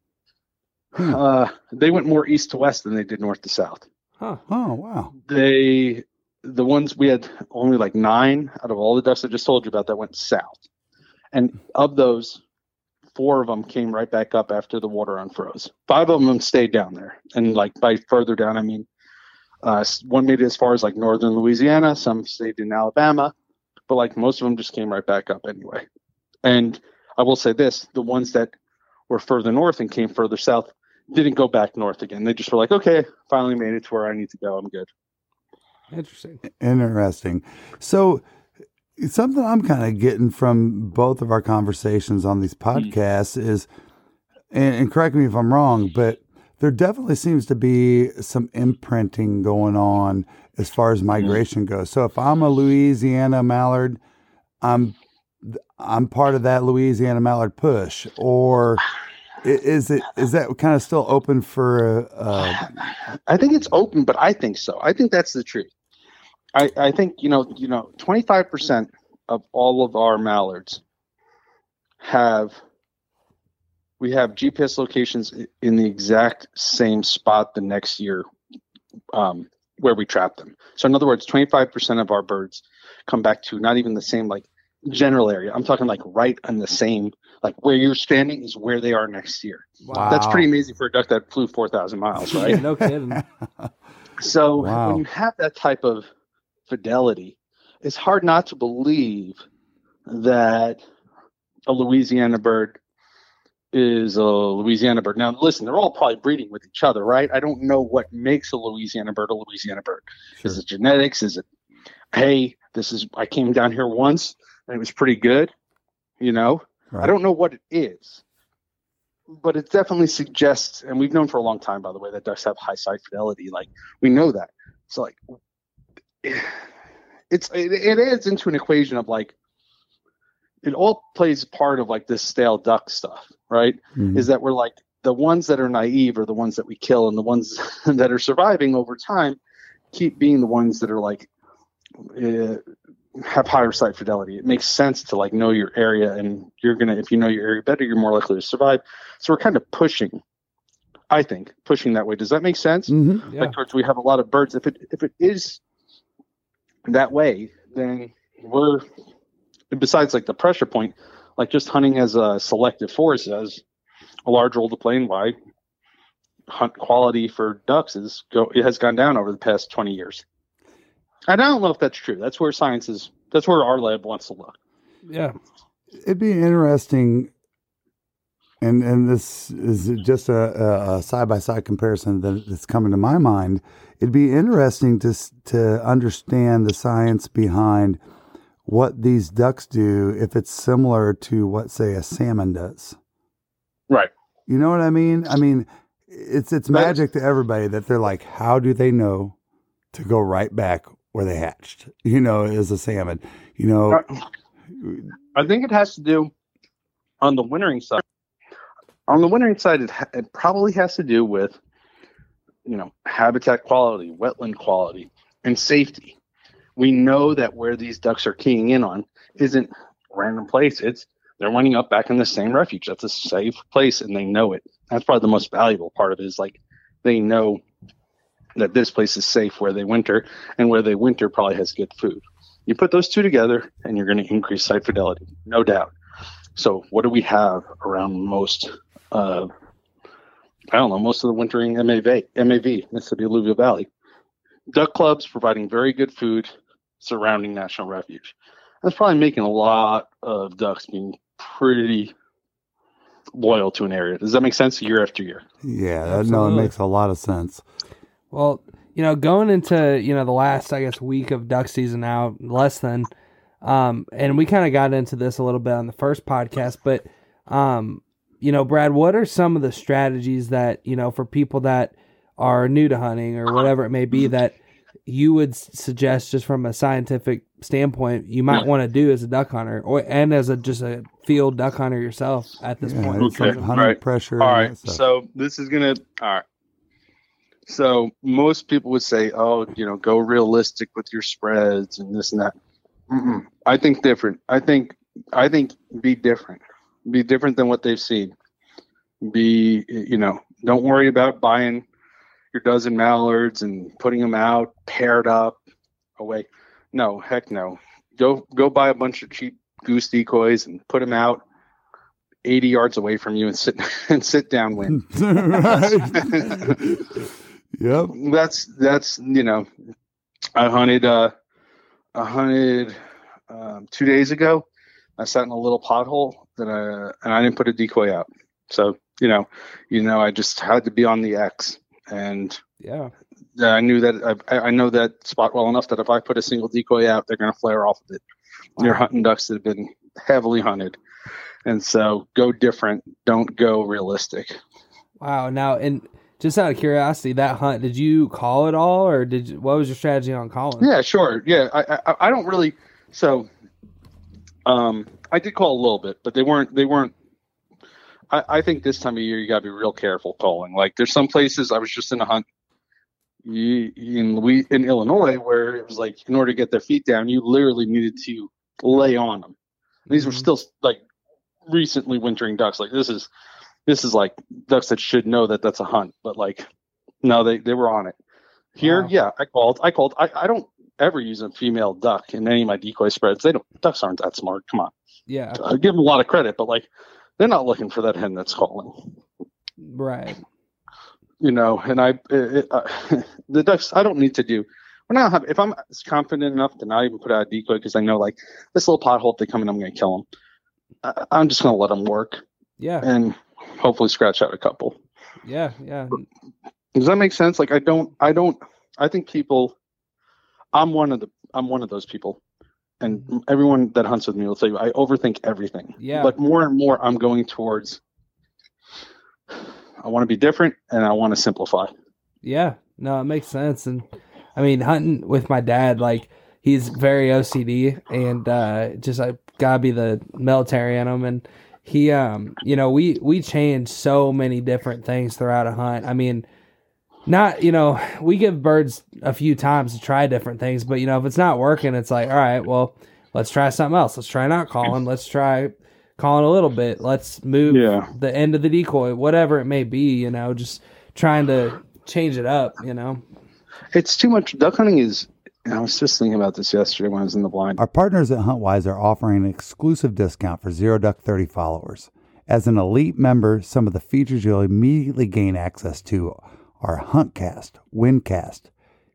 Hmm. Uh, they went more east to west than they did north to south Huh. Oh wow. they the ones we had only like nine out of all the ducks I just told you about that went south, and of those, four of them came right back up after the water unfroze. Five of them stayed down there, and like by further down, I mean, uh, one made it as far as like northern Louisiana. Some stayed in Alabama, but like most of them just came right back up anyway. And I will say this: the ones that were further north and came further south didn't go back north again. They just were like, okay, finally made it to where I need to go. I'm good. Interesting. Interesting. So, something I'm kind of getting from both of our conversations on these hmm. podcasts is, and, and correct me if I'm wrong, but there definitely seems to be some imprinting going on as far as hmm. migration goes. So, if I'm a Louisiana mallard, I'm I'm part of that Louisiana mallard push, or I- Is it is that kind of still open for? Uh, I think it's open, but I think so. I think that's the truth. I, I think you know you know twenty five percent of all of our mallards have we have GPS locations in the exact same spot the next year um, where we trap them. So in other words, twenty five percent of our birds come back to not even the same like general area. I'm talking like right on the same like where you're standing is where they are next year. Wow. That's pretty amazing for a duck that flew four thousand miles, *laughs* right? no kidding. *laughs* So Wow. when you have that type of fidelity, it's hard not to believe that a Louisiana bird is a Louisiana bird. Now, listen, they're all probably breeding with each other, right? I don't know what makes a Louisiana bird a Louisiana bird. Is it genetics? Is it, hey, this is, I came down here once and it was pretty good, you know? Right. I don't know what it is, but it definitely suggests, and we've known for a long time, by the way, that ducks have high site fidelity. Like we know that. So like, *sighs* it's it, it adds into an equation of like, it all plays part of like this stale duck stuff, right? Mhm. Is that we're like the ones that are naive are the ones that we kill, and the ones *laughs* that are surviving over time keep being the ones that are like. Uh, have higher site fidelity. It makes sense to like know your area, and you're gonna if you know your area better, you're more likely to survive. So we're kind of pushing, I think, pushing that way. Does that make sense? Mhm. Yeah. Like towards we have a lot of birds. If it if it is that way, then we're besides like the pressure point, like just hunting as a selective force as a large role to play in why hunt quality for ducks is go it has gone down over the past 20 years. And I don't know if that's true. That's where science is. That's where our lab wants to look. Yeah. It'd be interesting, and and this is just a side by side comparison that, that's coming to my mind. It'd be interesting to to understand the science behind what these ducks do if it's similar to what say a salmon does. Right. You know what I mean? I mean, it's it's magic to everybody that they're like, how do they know to go right back where they hatched? You know, as a salmon. You know, I think it has to do on the wintering side. On the wintering side, it, it probably has to do with, you know, habitat quality, wetland quality, and safety. We know that where these ducks are keying in on isn't random place. It's they're winding up back in the same refuge. That's a safe place, and they know it. That's probably the most valuable part of it. Is like they know that this place is safe where they winter, and where they winter probably has good food. You put those two together, and you're going to increase site fidelity, no doubt. So, what do we have around most? Uh, I don't know, most of the wintering MAV, MAV, Mississippi Alluvial Valley. Duck clubs providing very good food surrounding National Refuge. That's probably making a lot of ducks being pretty loyal to an area. Does that make sense year after year? yeah, that, no, it makes a lot of sense. Well, you know, going into you know the last I guess week of duck season now, less than, um, and we kind of got into this a little bit on the first podcast, but, um, you know, Brad, what are some of the strategies that you know for people that are new to hunting or whatever it may be that you would suggest just from a scientific standpoint you might want to do as a duck hunter or and as a just a field duck hunter yourself at this Yeah, point? it's like Okay, hunting right. pressure. All and right. that stuff. So this is gonna. All right. So most people would say, "Oh, you know, go realistic with your spreads and this and that." Mm-mm. I think different. I think I think be different. Be different than what they've seen. Be you know, don't worry about buying your dozen mallards and putting them out paired up away. No, heck no. Go go buy a bunch of cheap goose decoys and put them out 80 yards away from you and sit *laughs* and sit downwind. *laughs* *laughs* right. Yep. that's that's you know, I hunted uh, I hunted um, two days ago. I sat in a little pothole that I and I didn't put a decoy out. So you know, you know, I just had to be on the X, and Yeah, I knew that I, I know that spot well enough that if I put a single decoy out, they're going to flare off of it. You're hunting ducks that have been heavily hunted, and so go different. Don't go realistic. Wow. Now, and just out of curiosity, that hunt, did you call it all, or did you, what was your strategy on calling? Yeah, sure. Yeah, I, I I don't really. So, um, I did call a little bit, but they weren't they weren't. I, I think this time of year you got to be real careful calling. Like there's some places I was just in a hunt in Louis, in Illinois where it was like in order to get their feet down, you literally needed to lay on them. These were Mhm. still like recently wintering ducks. Like this is this is like ducks that should know that that's a hunt, but like no, they they were on it. Here, Wow. yeah, I called. I called. I, I don't ever use a female duck in any of my decoy spreads. They don't. Ducks aren't that smart. Come on. Yeah. I give them a lot of credit, but like they're not looking for that hen that's calling. Right. You know, and I it, it, uh, *laughs* the ducks. I don't need to do. When I have, if I'm confident enough to not even put out a decoy because I know like this little pothole, if they come in, I'm going to kill them. I, I'm just going to let them work Yeah. and hopefully scratch out a couple. Yeah. Yeah. Does that make sense? Like I don't, I don't, I think people. I'm one of the, I'm one of those people, and everyone that hunts with me will tell you I overthink everything. Yeah. But more and more, I'm going towards. I want to be different, and I want to simplify. Yeah, no, it makes sense. And I mean, hunting with my dad, like he's very OCD and uh, just I gotta be the military in him. And he, um, you know, we we change so many different things throughout a hunt. I mean, not you know, we give birds a few times to try different things, but you know, if it's not working, it's like, all right, well, let's try something else. Let's try not calling. Let's try calling a little bit. Let's move Yeah. the end of the decoy, whatever it may be. You know, just trying to change it up. You know. It's too much. Duck hunting is. I was just thinking about this yesterday when I was in the blind. Our partners at HuntWise are offering an exclusive discount for Zero Duck 30 followers. As an elite member, some of the features you'll immediately gain access to are HuntCast, Windcast,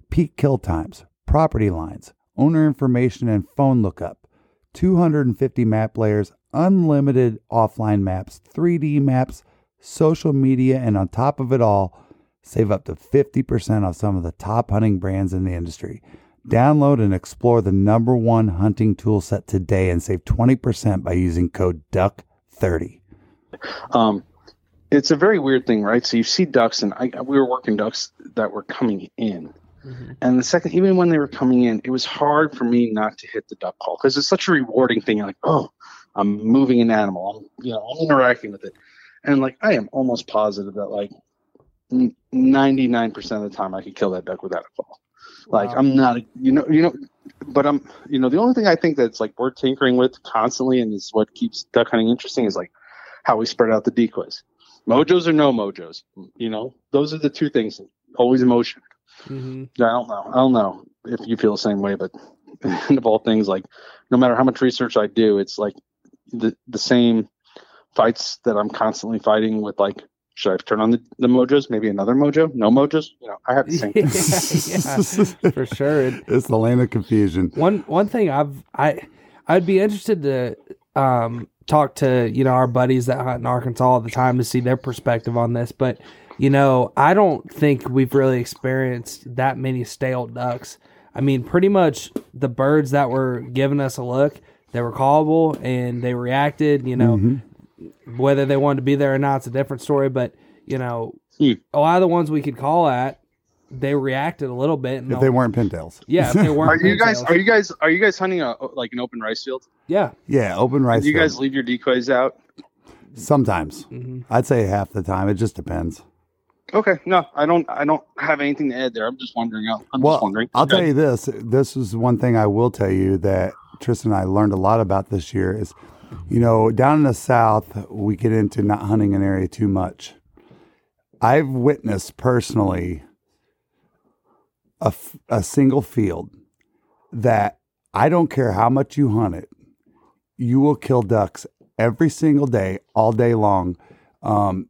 peak kill times, property lines, owner information and phone lookup, 250 map layers, unlimited offline maps, 3D maps, social media, and on top of it all, save up to 50% off some of the top hunting brands in the industry. Download and explore the number one hunting tool set today and save 20% by using code DUCK30. Um, it's a very weird thing, right? So you see ducks, and I, we were working ducks that were coming in, and the second, even when they were coming in, it was hard for me not to hit the duck call because it's such a rewarding thing. You're Like, oh, I'm moving an animal, I'm you know, I'm interacting with it, and like I am almost positive that like 99 percent of the time I could kill that duck without a call. Like Wow. I'm not, you know, you know, but I'm, you know, the only thing I think that's like we're tinkering with constantly, and is what keeps duck hunting interesting is like how we spread out the decoys. Mojos or no mojos, you know, those are the two things. Always emotion. hmm I don't know. I don't know if you feel the same way, but *laughs* of all things, like no matter how much research I do, it's like the the same fights that I'm constantly fighting with. Like, should I turn on the, the mojos? Maybe another mojo? No mojos? You know, I have the same. *laughs* yeah, *laughs* for sure. And It's the land of confusion. one one thing I've I I'd be interested to um talk to you know our buddies that hunt in Arkansas all the time to see their perspective on this, but you know I don't think we've really experienced that many stale ducks. I mean, pretty much the birds that were giving us a look, they were callable and they reacted. You know, whether they wanted to be there or not, it's a different story. But you know, Hmm. a lot of the ones we could call at, they reacted a little bit. If they weren't pintails. yeah, if they weren't. Are you guys? Are you guys? Are you guys hunting a like an open rice field? Yeah. Yeah, open rice. Do you guys leave your decoys out? Sometimes. hmm I'd say half the time. It just depends. Okay, no, I don't. I don't have anything to add there. I'm just wondering. I'm well, just wondering. I'll tell you this. This is one thing I will tell you that Tristan and I learned a lot about this year is, you know, down in the South, we get into not hunting an area too much. I've witnessed personally a, f- a single field that I don't care how much you hunt it, you will kill ducks every single day, all day long. Um,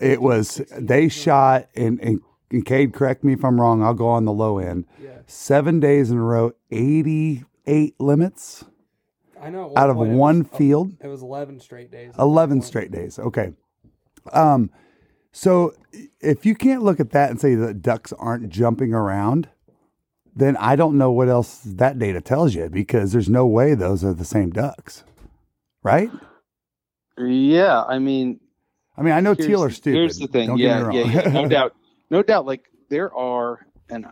it was they shot and, and and Cade, correct me if I'm wrong. I'll go on the low end. Yeah. Seven days in a row, 88 limits I know. out of one was- field. It was eleven straight days. 11 straight days. Okay. Um, so if you can't look at that and say that ducks aren't jumping around, then I don't know what else that data tells you because there's no way those are the same ducks, right? Yeah, I mean, I mean, I know here's, teal are stupid. Here's the thing. Don't yeah, get me yeah, yeah, no *laughs* doubt, no doubt. Like there are, and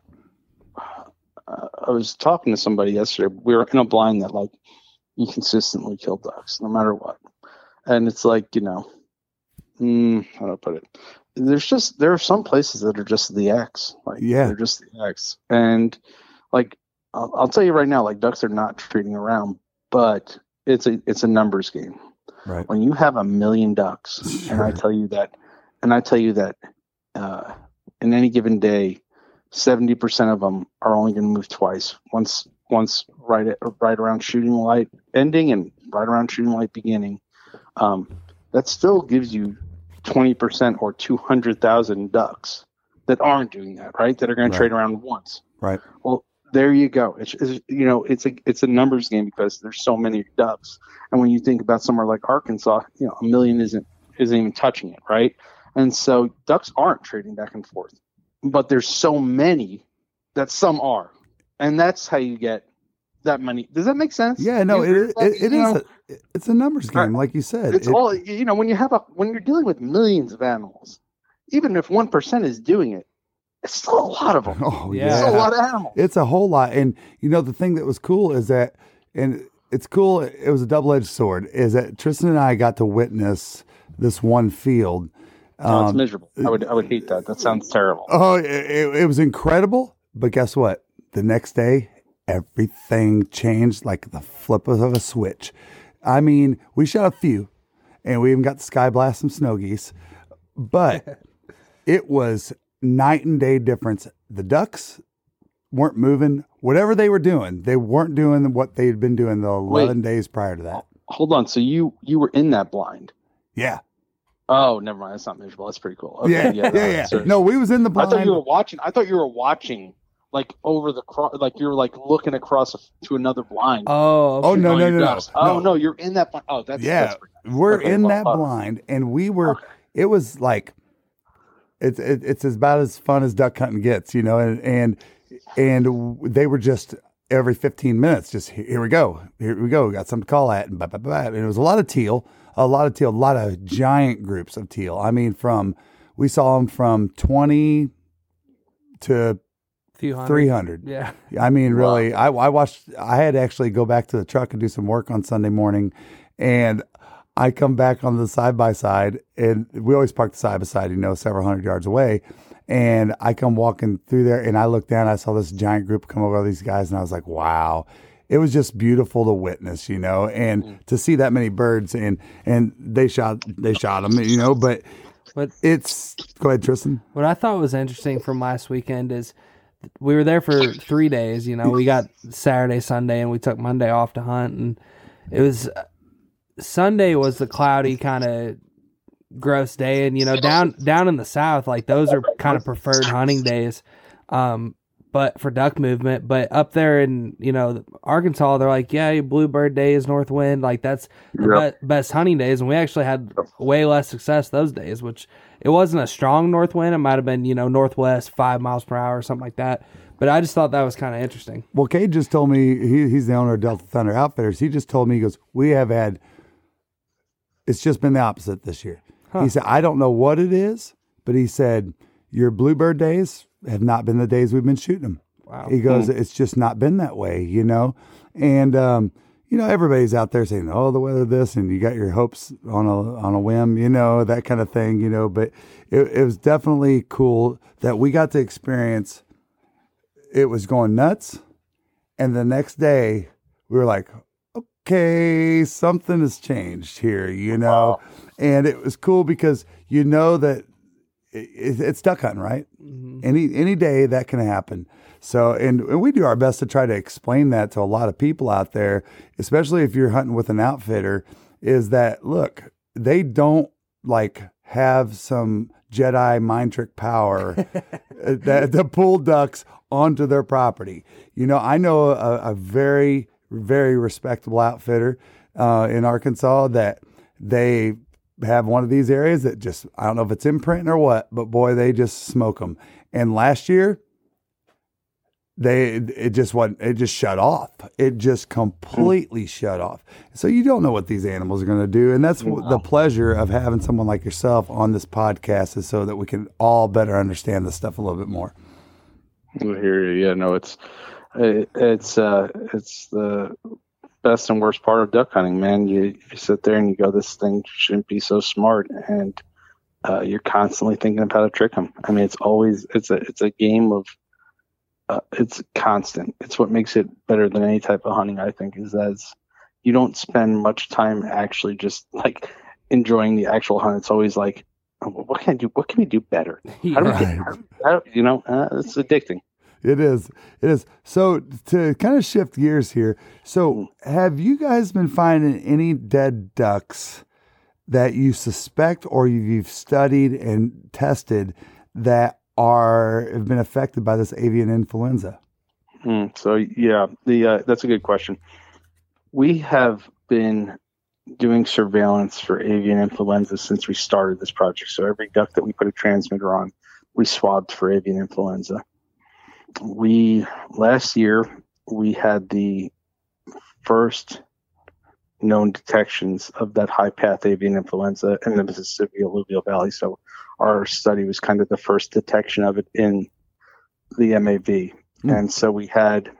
uh, I was talking to somebody yesterday. We were in a blind that like you consistently kill ducks no matter what, and it's like you know, mm, how do I put it? There's just there are some places that are just the X, like Yeah. they're just the X, and like I'll, I'll tell you right now, like ducks are not treating around, but it's a it's a numbers game. Right. When you have a million ducks, and I *laughs* tell you that, and I tell you that, uh, in any given day, seventy percent of them are only going to move twice. Once once right at, right around shooting light ending and right around shooting light beginning. Um, that still gives you twenty percent or two hundred thousand ducks that aren't doing that, right? That are going Right. to trade around once. Right. Well, there you go. It's, it's you know it's a it's a numbers game because there's so many ducks, and when you think about somewhere like Arkansas, you know a million isn't isn't even touching it, right? And so ducks aren't trading back and forth, but there's so many that some are, and that's how you get that money. Does that make sense? Yeah, no, You- it, it, it you is. know, A, it's a numbers game, like you said. it's It- all you know when you have a when you're dealing with millions of animals, even if one percent is doing it, it's still a lot of them. *laughs* oh Yeah. It's a lot of animals. It's a whole lot. And you know, the thing that was cool is that, and it's cool, it was a double edged sword, is that Tristan and I got to witness this one field. No, it's Um, miserable. I would I would hate that. That sounds terrible. oh, it, it, it was incredible. But guess what? The next day, everything changed like the flip of a switch. I mean, we shot a few, and we even got to sky blast some snow geese, but *laughs* it was night and day difference. The ducks weren't moving. Whatever they were doing, they weren't doing what they had been doing the eleven days prior to that. Hold on. So you you were in that blind? Yeah, Oh, never mind. That's not miserable. That's pretty cool. Okay, yeah, yeah, yeah. sorry. No, we was in the blind. I thought you were watching. I thought you were watching like over the cro- like you're like looking across a, to another blind. Oh, Oh, okay. no, no, no, no. Oh no. no, you're in that blind. Oh, that's Yeah, That's we're Okay, in that uh, blind, and we were. Okay. It was like, it's it, it's as about as fun as duck hunting gets, you know, and and and they were just every fifteen minutes, just here, here we go, here we go, we got something to call at, and blah, blah, blah. and it was a lot of teal, a lot of teal, a lot of giant groups of teal. I mean, from we saw them from twenty to few hundred. three hundred. Yeah. I mean, really, I, I watched. I had to actually go back to the truck and do some work on Sunday morning, and I come back on the side by side, and we always park the side by side, you know, several hundred yards away. And I come walking through there, and I look down. I saw this giant group come over these guys, and I was like, "Wow!" It was just beautiful to witness, you know, and mm. to see that many birds, and and they shot they shot them, you know. But But it's go ahead, Tristan. What I thought was interesting from last weekend is we were there for three days. You know, we got Saturday, Sunday, and we took Monday off to hunt. And it was Sunday was the cloudy kind of gross day, and you know, down down in the south, like those are kind of preferred hunting days. Um, but for duck movement, but up there in you know Arkansas, they're like, yeah, bluebird day is north wind, like that's the Yep. be- best hunting days, and we actually had way less success those days, which it wasn't a strong north wind. It might have been, you know, northwest five miles per hour or something like that. But I just thought that was kind of interesting. Well, Cade just told me he, he's the owner of Delta Thunder Outfitters. He just told me he goes, we have had. It's just been the opposite this year. He said, I don't know what it is, but he said your bluebird days have not been the days we've been shooting them. Wow. He goes, it's just not been that way, you know, and um, you know everybody's out there saying, oh, the weather this, and you got your hopes on a on a whim, you know, that kind of thing, you know. But it, it was definitely cool that we got to experience. It was going nuts. And the next day, we were like, okay, something has changed here, you know? And it was cool because you know that it, it's duck hunting, right? Any any day that can happen. So, and, and we do our best to try to explain that to a lot of people out there, especially if you're hunting with an outfitter, is that look, they don't like have some Jedi mind trick power *laughs* that to pull ducks onto their property. You know, I know a, a very, very respectable outfitter uh, in Arkansas that they have one of these areas that just, I don't know if it's imprinting or what, but boy, they just smoke them. And last year, they it just wasn't it just shut off. It just completely shut off. So you don't know what these animals are going to do. And that's the pleasure of having someone like yourself on this podcast is so that we can all better understand this stuff a little bit more. I hear you. Yeah, no, it's it, it's uh it's the best and worst part of duck hunting, man. You, you sit there and you go, this thing shouldn't be so smart, and uh, you're constantly thinking of how to trick them. I mean, it's always it's a it's a game of uh, it's constant. It's what makes it better than any type of hunting. I think is as you don't spend much time actually just *laughs* like enjoying the actual hunt. It's always like, oh, what can I do? What can we do better? *laughs* How do we get? How, how, you know, uh, it's addicting. It is. It is. So to kind of shift gears here. So have you guys been finding any dead ducks that you suspect or you've studied and tested that are have been affected by this avian influenza? Mm, so yeah, the uh, that's a good question. We have been doing surveillance for avian influenza since we started this project. So every duck that we put a transmitter on, we swabbed for avian influenza we last year we had the first known detections of that high path avian influenza in the Mississippi alluvial valley. So our study was kind of the first detection of it in the MAV. Mm. And so we had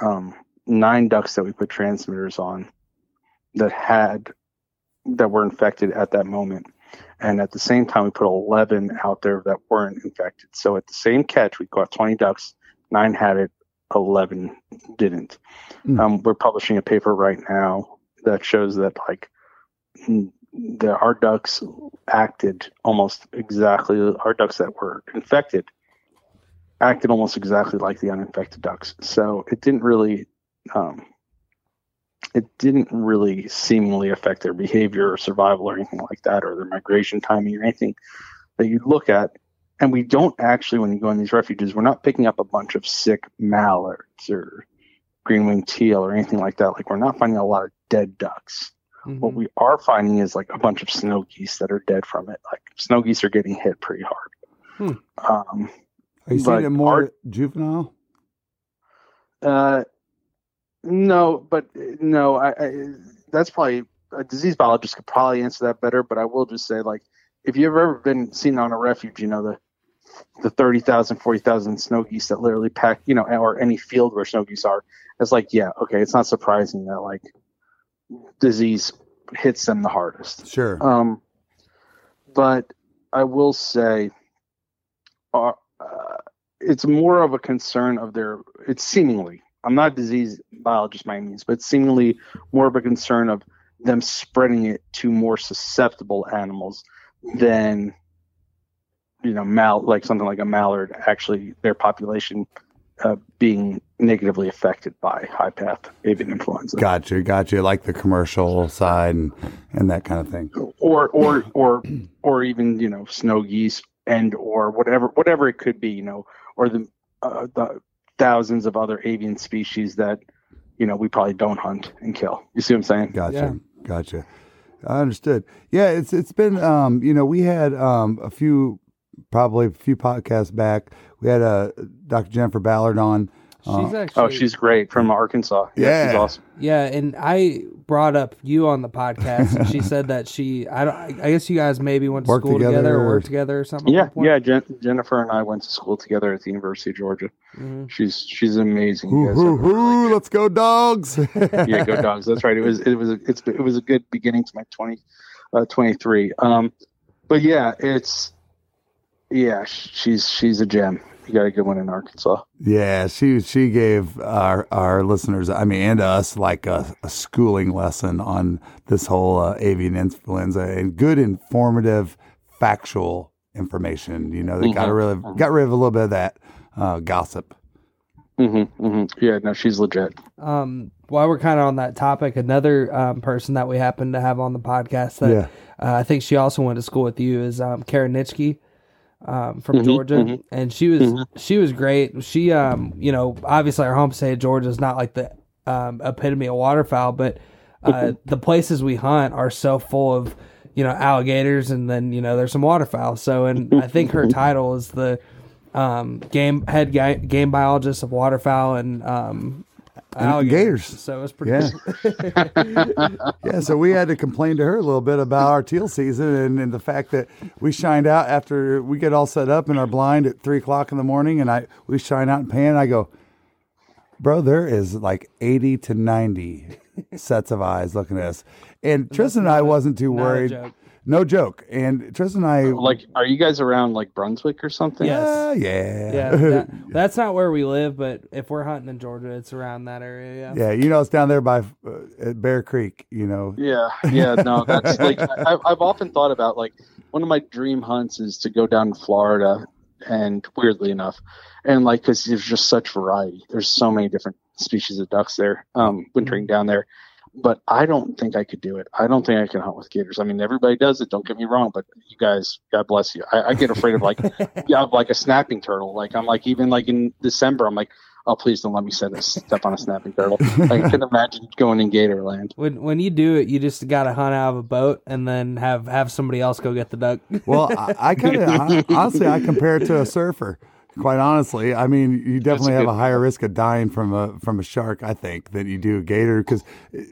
um, nine ducks that we put transmitters on that had that were infected at that moment. And at the same time, we put 11 out there that weren't infected. So at the same catch, we caught 20 ducks, nine had it, 11 didn't. Mm. Um, we're publishing a paper right now that shows that like the, our ducks acted almost exactly, our ducks that were infected acted almost exactly like the uninfected ducks. So it didn't really um, it didn't really seemingly affect their behavior or survival or anything like that, or their migration timing or anything that you look at. And we don't actually, when you go in these refuges, we're not picking up a bunch of sick mallards or green winged teal or anything like that. Like we're not finding a lot of dead ducks. Mm-hmm. What we are finding is like a bunch of snow geese that are dead from it. Like snow geese are getting hit pretty hard. Hmm. Um, are you seeing it more our, juvenile? Uh, no, but no, I, I, that's probably a disease biologist could probably answer that better. But I will just say, like, if you've ever been seen on a refuge, you know the the 30,000, 40,000 snow geese that literally pack, you know, or any field where snow geese are, it's like, yeah, okay, it's not surprising that like disease hits them the hardest. Sure. Um, but I will say, uh, uh, it's more of a concern of their. It's seemingly I'm not a disease biologist by any means, but seemingly more of a concern of them spreading it to more susceptible animals than you know mal like something like a mallard actually their population uh, being negatively affected by high path avian influenza. Gotcha, gotcha. Like the commercial side and, and that kind of thing. Or or or or even you know snow geese and or whatever whatever it could be. You know, or the uh, the thousands of other avian species that you know we probably don't hunt and kill. You see what I'm saying? Gotcha. Yeah. Gotcha. I understood. Yeah, it's it's been um, you know, we had um a few probably a few podcasts back. We had uh Dr. Jennifer Ballard on She's uh, actually. Oh, she's great from Arkansas. Yeah, yeah, she's awesome. Yeah, and I brought up you on the podcast, and she *laughs* said that she. I don't. I guess you guys maybe went to work school together, together or, work together or something. Yeah, yeah. Jen, Jennifer and I went to school together at the University of Georgia. Mm-hmm. She's she's amazing. Ooh, ooh, ooh, really let's go dogs! *laughs* yeah, go dogs. That's right. It was it was a, it's it was a good beginning to my 20, uh, 23. Um, but yeah, it's yeah, she's she's a gem you got a good one in Arkansas. Yeah, she she gave our our listeners, I mean, and us, like a, a schooling lesson on this whole uh, avian influenza and good, informative, factual information. You know, they mm-hmm. got rid of got rid of a little bit of that uh, gossip. Mm-hmm, mm-hmm. Yeah, no, she's legit. Um, while we're kind of on that topic, another um, person that we happen to have on the podcast that yeah. uh, I think she also went to school with you is um, Karen Nitschke um, from mm-hmm, Georgia, mm-hmm. and she was mm-hmm. she was great. She, um, you know, obviously our home state of Georgia is not like the um, epitome of waterfowl, but uh, mm-hmm. the places we hunt are so full of you know alligators, and then you know there's some waterfowl. So, and I think her title is the um, game head game biologist of waterfowl and um, alligators. So it was pretty. Yeah. *laughs* yeah. So we had to complain to her a little bit about our teal season and, and the fact that we shined out after we get all set up in our blind at three o'clock in the morning, and I we shine out and pan. And I go, bro, there is like 80 to 90 sets of eyes looking at us. And Tristan and I wasn't too worried. Joke. No joke. And Tristan and I, Like, are you guys around like Brunswick or something? Yes. uh, yeah. Yeah, that, *laughs* that's not where we live, but if we're hunting in Georgia, it's around that area. Yeah. Yeah, you know, it's down there by uh, at Bear Creek, you know. Yeah, yeah, no, that's like *laughs* I, I've often thought about like one of my dream hunts is to go down to Florida, and weirdly enough, and like because there's just such variety. There's so many different species of ducks there, um, wintering down there. But I don't think I could do it. I don't think I can hunt with gators. I mean, everybody does it. Don't get me wrong, but you guys, God bless you. I, I get afraid of like, *laughs* yeah, of like a snapping turtle. Like I'm like even like in December, I'm like, oh please don't let me set a step on a snapping turtle. I can *laughs* imagine going in gator land. When when you do it, you just got to hunt out of a boat and then have have somebody else go get the duck. Well, I, I kind *laughs* of honestly, I compare it to a surfer. Quite honestly, I mean, you definitely have a higher risk of dying from a from a shark, I think, than you do a gator. Because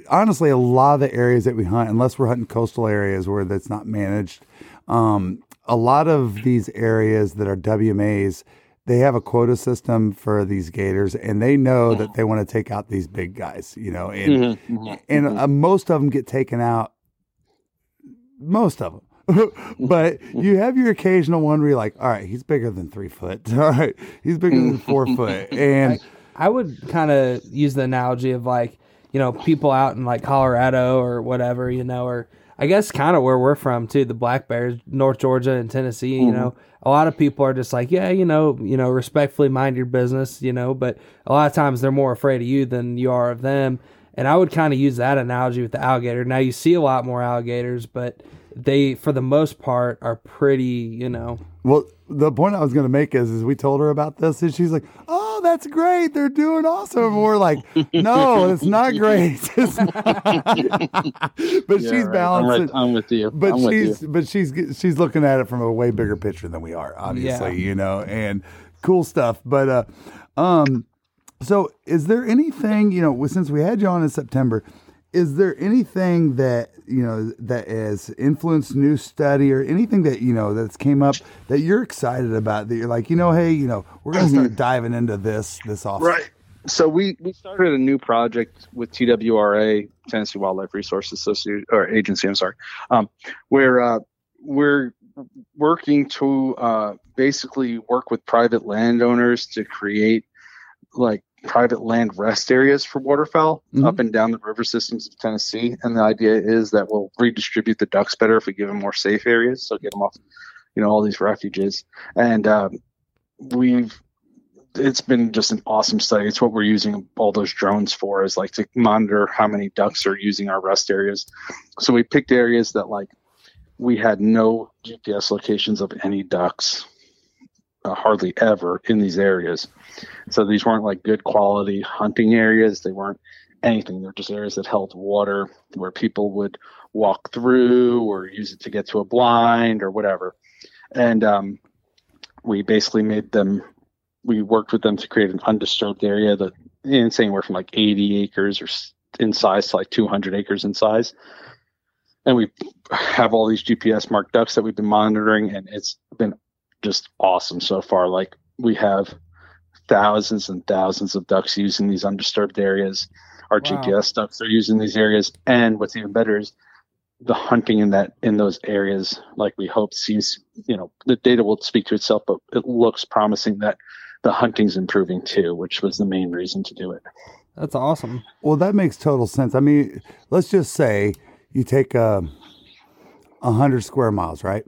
honestly, a lot of the areas that we hunt, unless we're hunting coastal areas where that's not managed, um, a lot of these areas that are WMAs, they have a quota system for these gators, and they know that they want to take out these big guys, you know, and and uh, most of them get taken out. Most of them. *laughs* but you have your occasional one where you're like, all right, he's bigger than three foot. *laughs* All right, he's bigger than four *laughs* foot. And I would kind of use the analogy of like, you know, people out in like Colorado or whatever, you know, or I guess kind of where we're from too, the Black Bears, North Georgia and Tennessee, you mm-hmm. know, a lot of people are just like, yeah, you know, you know, respectfully mind your business, you know, but a lot of times they're more afraid of you than you are of them. And I would kind of use that analogy with the alligator. Now you see a lot more alligators, but they, for the most part, are pretty, you know, well, the point I was going to make is, is we told her about this, and she's like, "Oh, that's great! They're doing awesome." And we're like, "No, it's not great." *laughs* It's not. but Yeah, she's right. I'm, balancing. right, I'm with you. but I'm she's you. but she's she's looking at it from a way bigger picture than we are obviously Yeah. you know and cool stuff but uh um so is there anything you know since we had you on in september is there anything that you know that has influenced new study or anything that you know that's came up that you're excited about that you're like you know hey you know we're gonna start *clears throat* diving into this this off Right. So we, we started a new project with TWRA, Tennessee Wildlife Resource Association or Agency. I'm sorry, um, where uh, we're working to uh, basically work with private landowners to create like private land rest areas for waterfowl Mhm. up and down the river systems of Tennessee. And the idea is that we'll redistribute the ducks better if we give them more safe areas. So get them off, you know, all these refuges. And um, we've it's been just an awesome study. It's what we're using all those drones for is like to monitor how many ducks are using our rest areas. So we picked areas that like we had no GPS locations of any ducks, uh, hardly ever in these areas. So these weren't like good quality hunting areas. They weren't anything. They're just areas that held water where people would walk through or use it to get to a blind or whatever. And um, we basically made them we worked with them to create an undisturbed area that it's anywhere from like 80 acres or in size to like 200 acres in size. And we have all these GPS marked ducks that we've been monitoring, and it's been just awesome so far. Like we have thousands and thousands of ducks using these undisturbed areas. Our Wow. GPS ducks are using these areas, and what's even better is the hunting in that in those areas, like we hope, seems you know the data will speak to itself, but it looks promising that the hunting's improving too, which was the main reason to do it. that's awesome. Well, that makes total sense. I mean, let's just say you take a, a hundred square miles, right?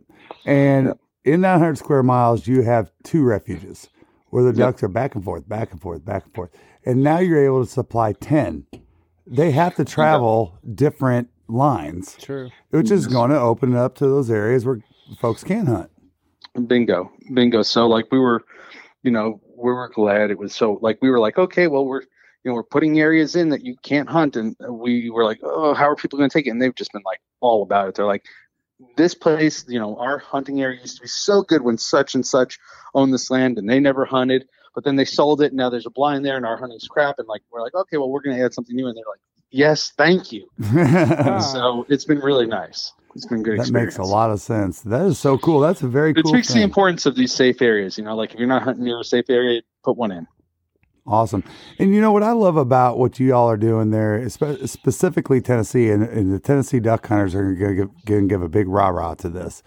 And in 900 square miles, you have two refuges where the ducks are back and forth, back and forth, back and forth. And now you're able to supply 10. They have to travel different lines, True. which is mm. going to open it up to those areas where folks can hunt. Bingo, bingo. So like we were, you know, we were glad it was so like we were like, okay, well we're you know we're putting areas in that you can't hunt, and we were like, oh, how are people going to take it? And they've just been like all about it. They're like, this place, you know, our hunting area used to be so good when such and such owned this land, and they never hunted. But then they sold it, and now there's a blind there, and our hunting's crap. And like we're like, okay, well we're going to add something new, and they're like, yes, thank you. *laughs* So it's been really nice. It's been good. that experience. makes a lot of sense. That is so cool. That's a very It cool speaks to the importance of these safe areas. You know, like if you're not hunting near a safe area, put one in. Awesome. And you know what I love about what you all are doing there, spe- specifically Tennessee, and, and the Tennessee duck hunters are going to give, give a big rah rah to this,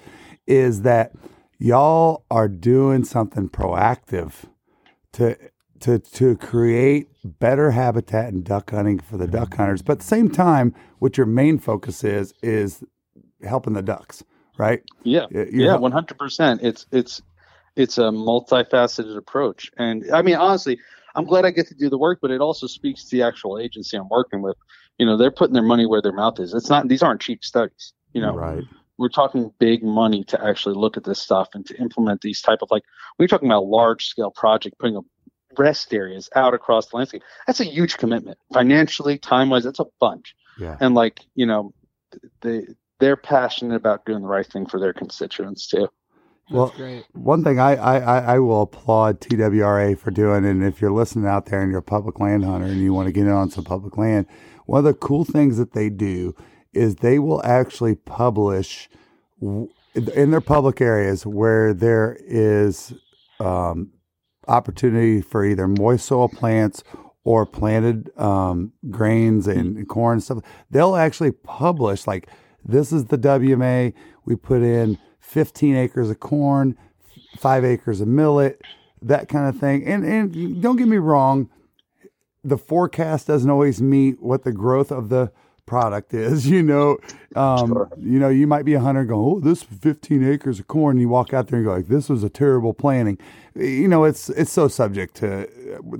is that y'all are doing something proactive to to to create better habitat and duck hunting for the duck hunters. But at the same time, what your main focus is is helping the ducks, right? Yeah, You're yeah, one hundred percent. It's it's it's a multifaceted approach, and I mean honestly, I'm glad I get to do the work, but it also speaks to the actual agency I'm working with. You know, they're putting their money where their mouth is. It's not; these aren't cheap studies. You know, right. we're talking big money to actually look at this stuff and to implement these type of like we're talking about a large scale project putting up rest areas out across the landscape that's a huge commitment financially time wise that's a bunch Yeah. and like you know they they're passionate about doing the right thing for their constituents too Well, That's great. One thing I, I, I I will applaud TWRA for doing, and if you're listening out there and you're a public land hunter and you want to get in on some public land, one of the cool things that they do is they will actually publish in their public areas where there is um, opportunity for either moist soil plants or planted um, grains and corn and stuff. They'll actually publish like this is the WMA. We put in 15 acres of corn, five acres of millet, that kind of thing. And and don't get me wrong, the forecast doesn't always meet what the growth of the product is. *laughs* You know, um, Sure. you know, you might be a hunter going, "Oh, this 15 acres of corn." And you walk out there and go, "Like this was a terrible planting." You know, it's it's so subject to.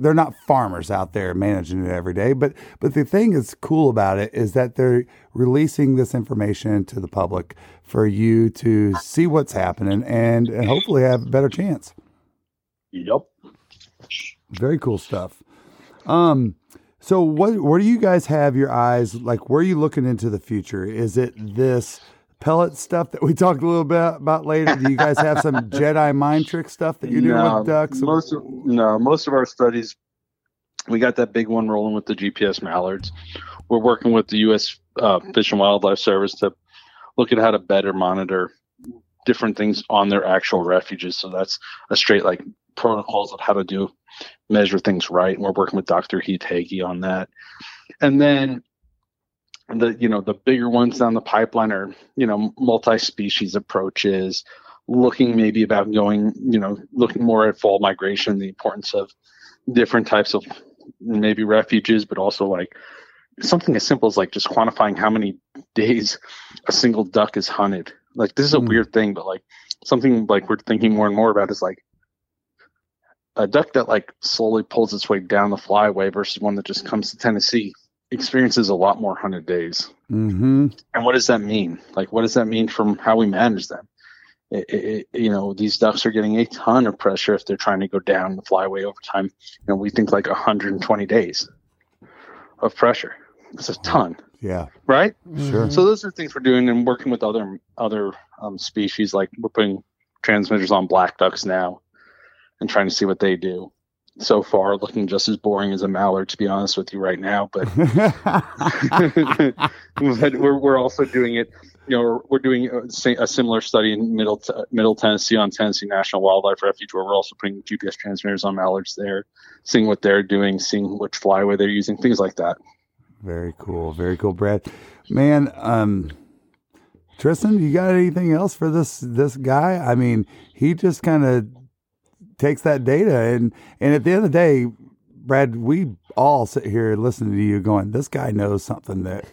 They're not farmers out there managing it every day, but but the thing that's cool about it is that they're releasing this information to the public for you to see what's happening and and hopefully have a better chance. yep Very cool stuff. Um, so what where do you guys have your eyes? Like, where are you looking into the future? Is it this pellet stuff that we *laughs* talked a little bit about later? Do you guys have some *laughs* Jedi mind trick stuff that you do no, with ducks? most of no most of our studies we got that big one rolling with the gps mallards we're working with the u.s uh, fish and wildlife service to look at how to better monitor different things on their actual refuges so that's a straight like protocols of how to do measure things right and we're working with dr heath hagy on that and then the you know the bigger ones down the pipeline are you know multi-species approaches looking maybe about going you know looking more at fall migration the importance of different types of maybe refuges but also like something as simple as like just quantifying how many days a single duck is hunted like this is a Hmm. weird thing but like something like we're thinking more and more about is like a duck that like slowly pulls its way down the flyway versus one that just comes to tennessee experiences a lot more hunted days Mm-hmm. and what does that mean? Like, what does that mean from how we manage them? It, it, you know, these ducks are getting a ton of pressure if they're trying to go down the flyway over time. You know, we think like 120 days of pressure. That's a ton, Yeah, right? sure. So those are things we're doing and working with other other um, species. Like we're putting transmitters on black ducks now and trying to see what they do. So far, looking just as boring as a mallard, to be honest with you, right now. But *laughs* *laughs* but we're, we're also doing it. You know, we're, doing a, a similar study in middle t- Middle Tennessee on Tennessee National Wildlife Refuge, where we're also putting GPS transmitters on mallards there, seeing what they're doing, seeing which flyway they're using, things like that. very cool. Very cool, Brad. Man, um, Tristan, you got anything else for this this guy? I mean, he just kind of takes that data and and at the end of the day, Brad, we all sit here listening to you going, this guy knows something that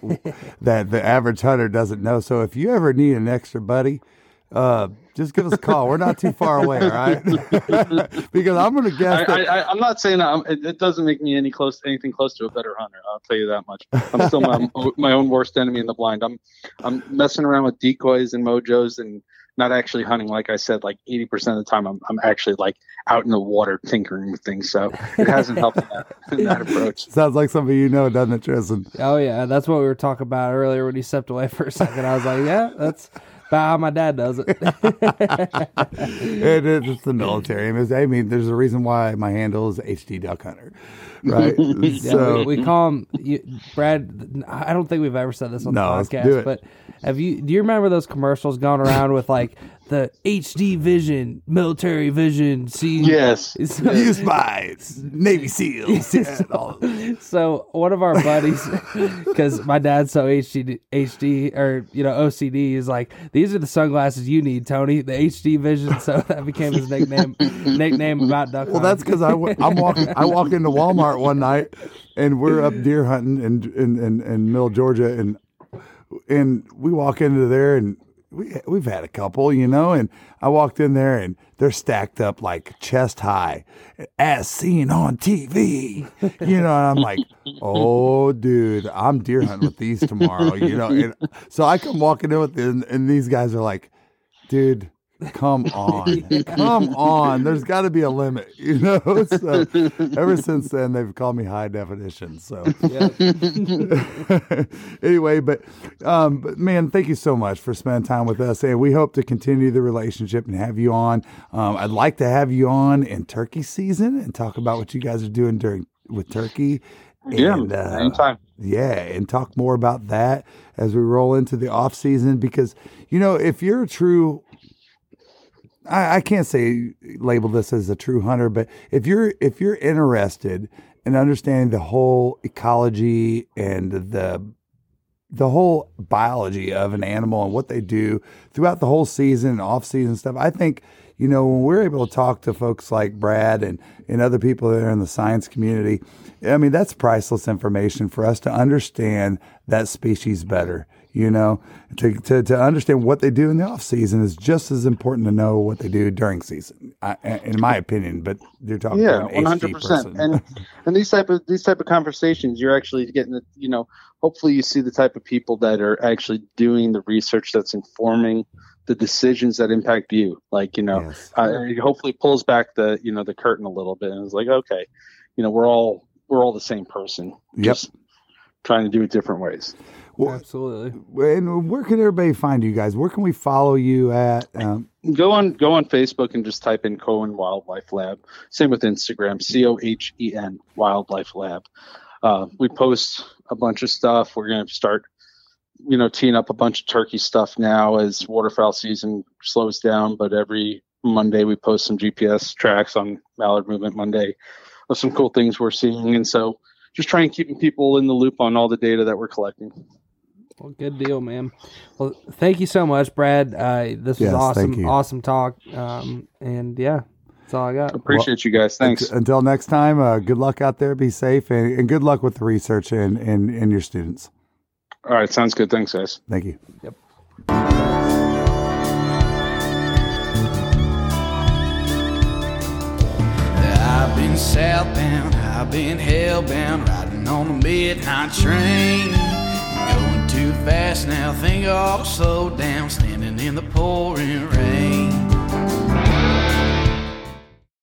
*laughs* that the average hunter doesn't know. So if you ever need an extra buddy, uh, just give us a call. We're not too far away, all right? *laughs* because I'm going to I, guess I, that. I, I'm not saying I'm, it, it doesn't make me any close anything close to a better hunter. I'll tell you that much. I'm still my, *laughs* my own worst enemy in the blind. I'm I'm messing around with decoys and mojos and not actually hunting. Like I said, like 80% of the time, I'm I'm actually like out in the water tinkering with things. So it hasn't helped in that, in that approach. *laughs* Sounds like something you know, doesn't it, Tristan? Oh yeah, that's what we were talking about earlier when he stepped away for a second. I was like, yeah, that's how my dad does it. *laughs* it is, it's the military. I mean, there's a reason why my handle is HD Duck Hunter, right? *laughs* Yeah, so we, we call him you, Brad. I don't think we've ever said this on No, the podcast, but have you? Do you remember those commercials going around with like the HD vision, military vision. See, Yes. So- Used by Navy SEALs. *laughs* Yeah, all- so one of our buddies, *laughs* because my dad's so HD, HD or you know OCD, is like, these are the sunglasses you need, Tony. The HD vision. So *laughs* that became his nickname. nickname about duck. Well, that's because I w- I'm walking. I walk into Walmart one night, and we're up deer hunting in in in, in Mill, Georgia, and and we walk into there, and we we've had a couple, you know, and I walked in there, and they're stacked up like chest high, as seen on TV, you know. And I'm like, *laughs* oh, dude, I'm deer hunting with these tomorrow, you know. And so I come walking in with them, and these guys are like, dude. Come on, come on. There's got to be a limit, *laughs* you know. So ever since then, they've called me high definition. So *laughs* anyway, but um, but man, thank you so much for spending time with us, and we hope to continue the relationship and have you on. Um, I'd like to have you on in turkey season and talk about what you guys are doing during with turkey. Yeah, And, uh, anytime. yeah, and talk more about that as we roll into the off season because you know if you're a true I, I can't say label this as a true hunter, but if you're if you're interested in understanding the whole ecology and the the whole biology of an animal and what they do throughout the whole season and off season stuff, I think you know when we're able to talk to folks like Brad and and other people that are in the science community, I mean that's priceless information for us to understand that species better you know to, to, to understand what they do in the off season is just as important to know what they do during season I, in my opinion but you're talking yeah, about an 100 percent. And and these type of these type of conversations, you're actually getting the you know. Hopefully, you see the type of people that are actually doing the research that's informing the decisions that impact you. Like you know, Yes. uh, it hopefully pulls back the you know the curtain a little bit and it's like okay, you know, we're all we're all the same person, Yep. just trying to do it different ways. Well, absolutely. and where can everybody find you guys where can we follow you at um, go on go on Facebook and just type in Cohen Wildlife Lab. Same with Instagram, C O H E N Wildlife Lab. Uh, we post a bunch of stuff. We're going to start, you know, teeing up a bunch of turkey stuff now as waterfowl season slows down. But every Monday we post some GPS tracks on Mallard Movement Monday of some cool things we're seeing, and so just trying to keep people in the loop on all the data that we're collecting. Well, good deal, man. Well, thank you so much, Brad. Uh, this was Yes, thank awesome, you. awesome talk. Um, and yeah, that's all I got. Appreciate you guys. Thanks. Until next time uh, good luck out there be safe and, and good luck with the research and, and, and your students All right, sounds good. Thanks, guys. thank you Yep. I've been southbound, I've been hellbound, riding on the midnight train. Too fast now, think I'll slow down, standing in the pouring rain.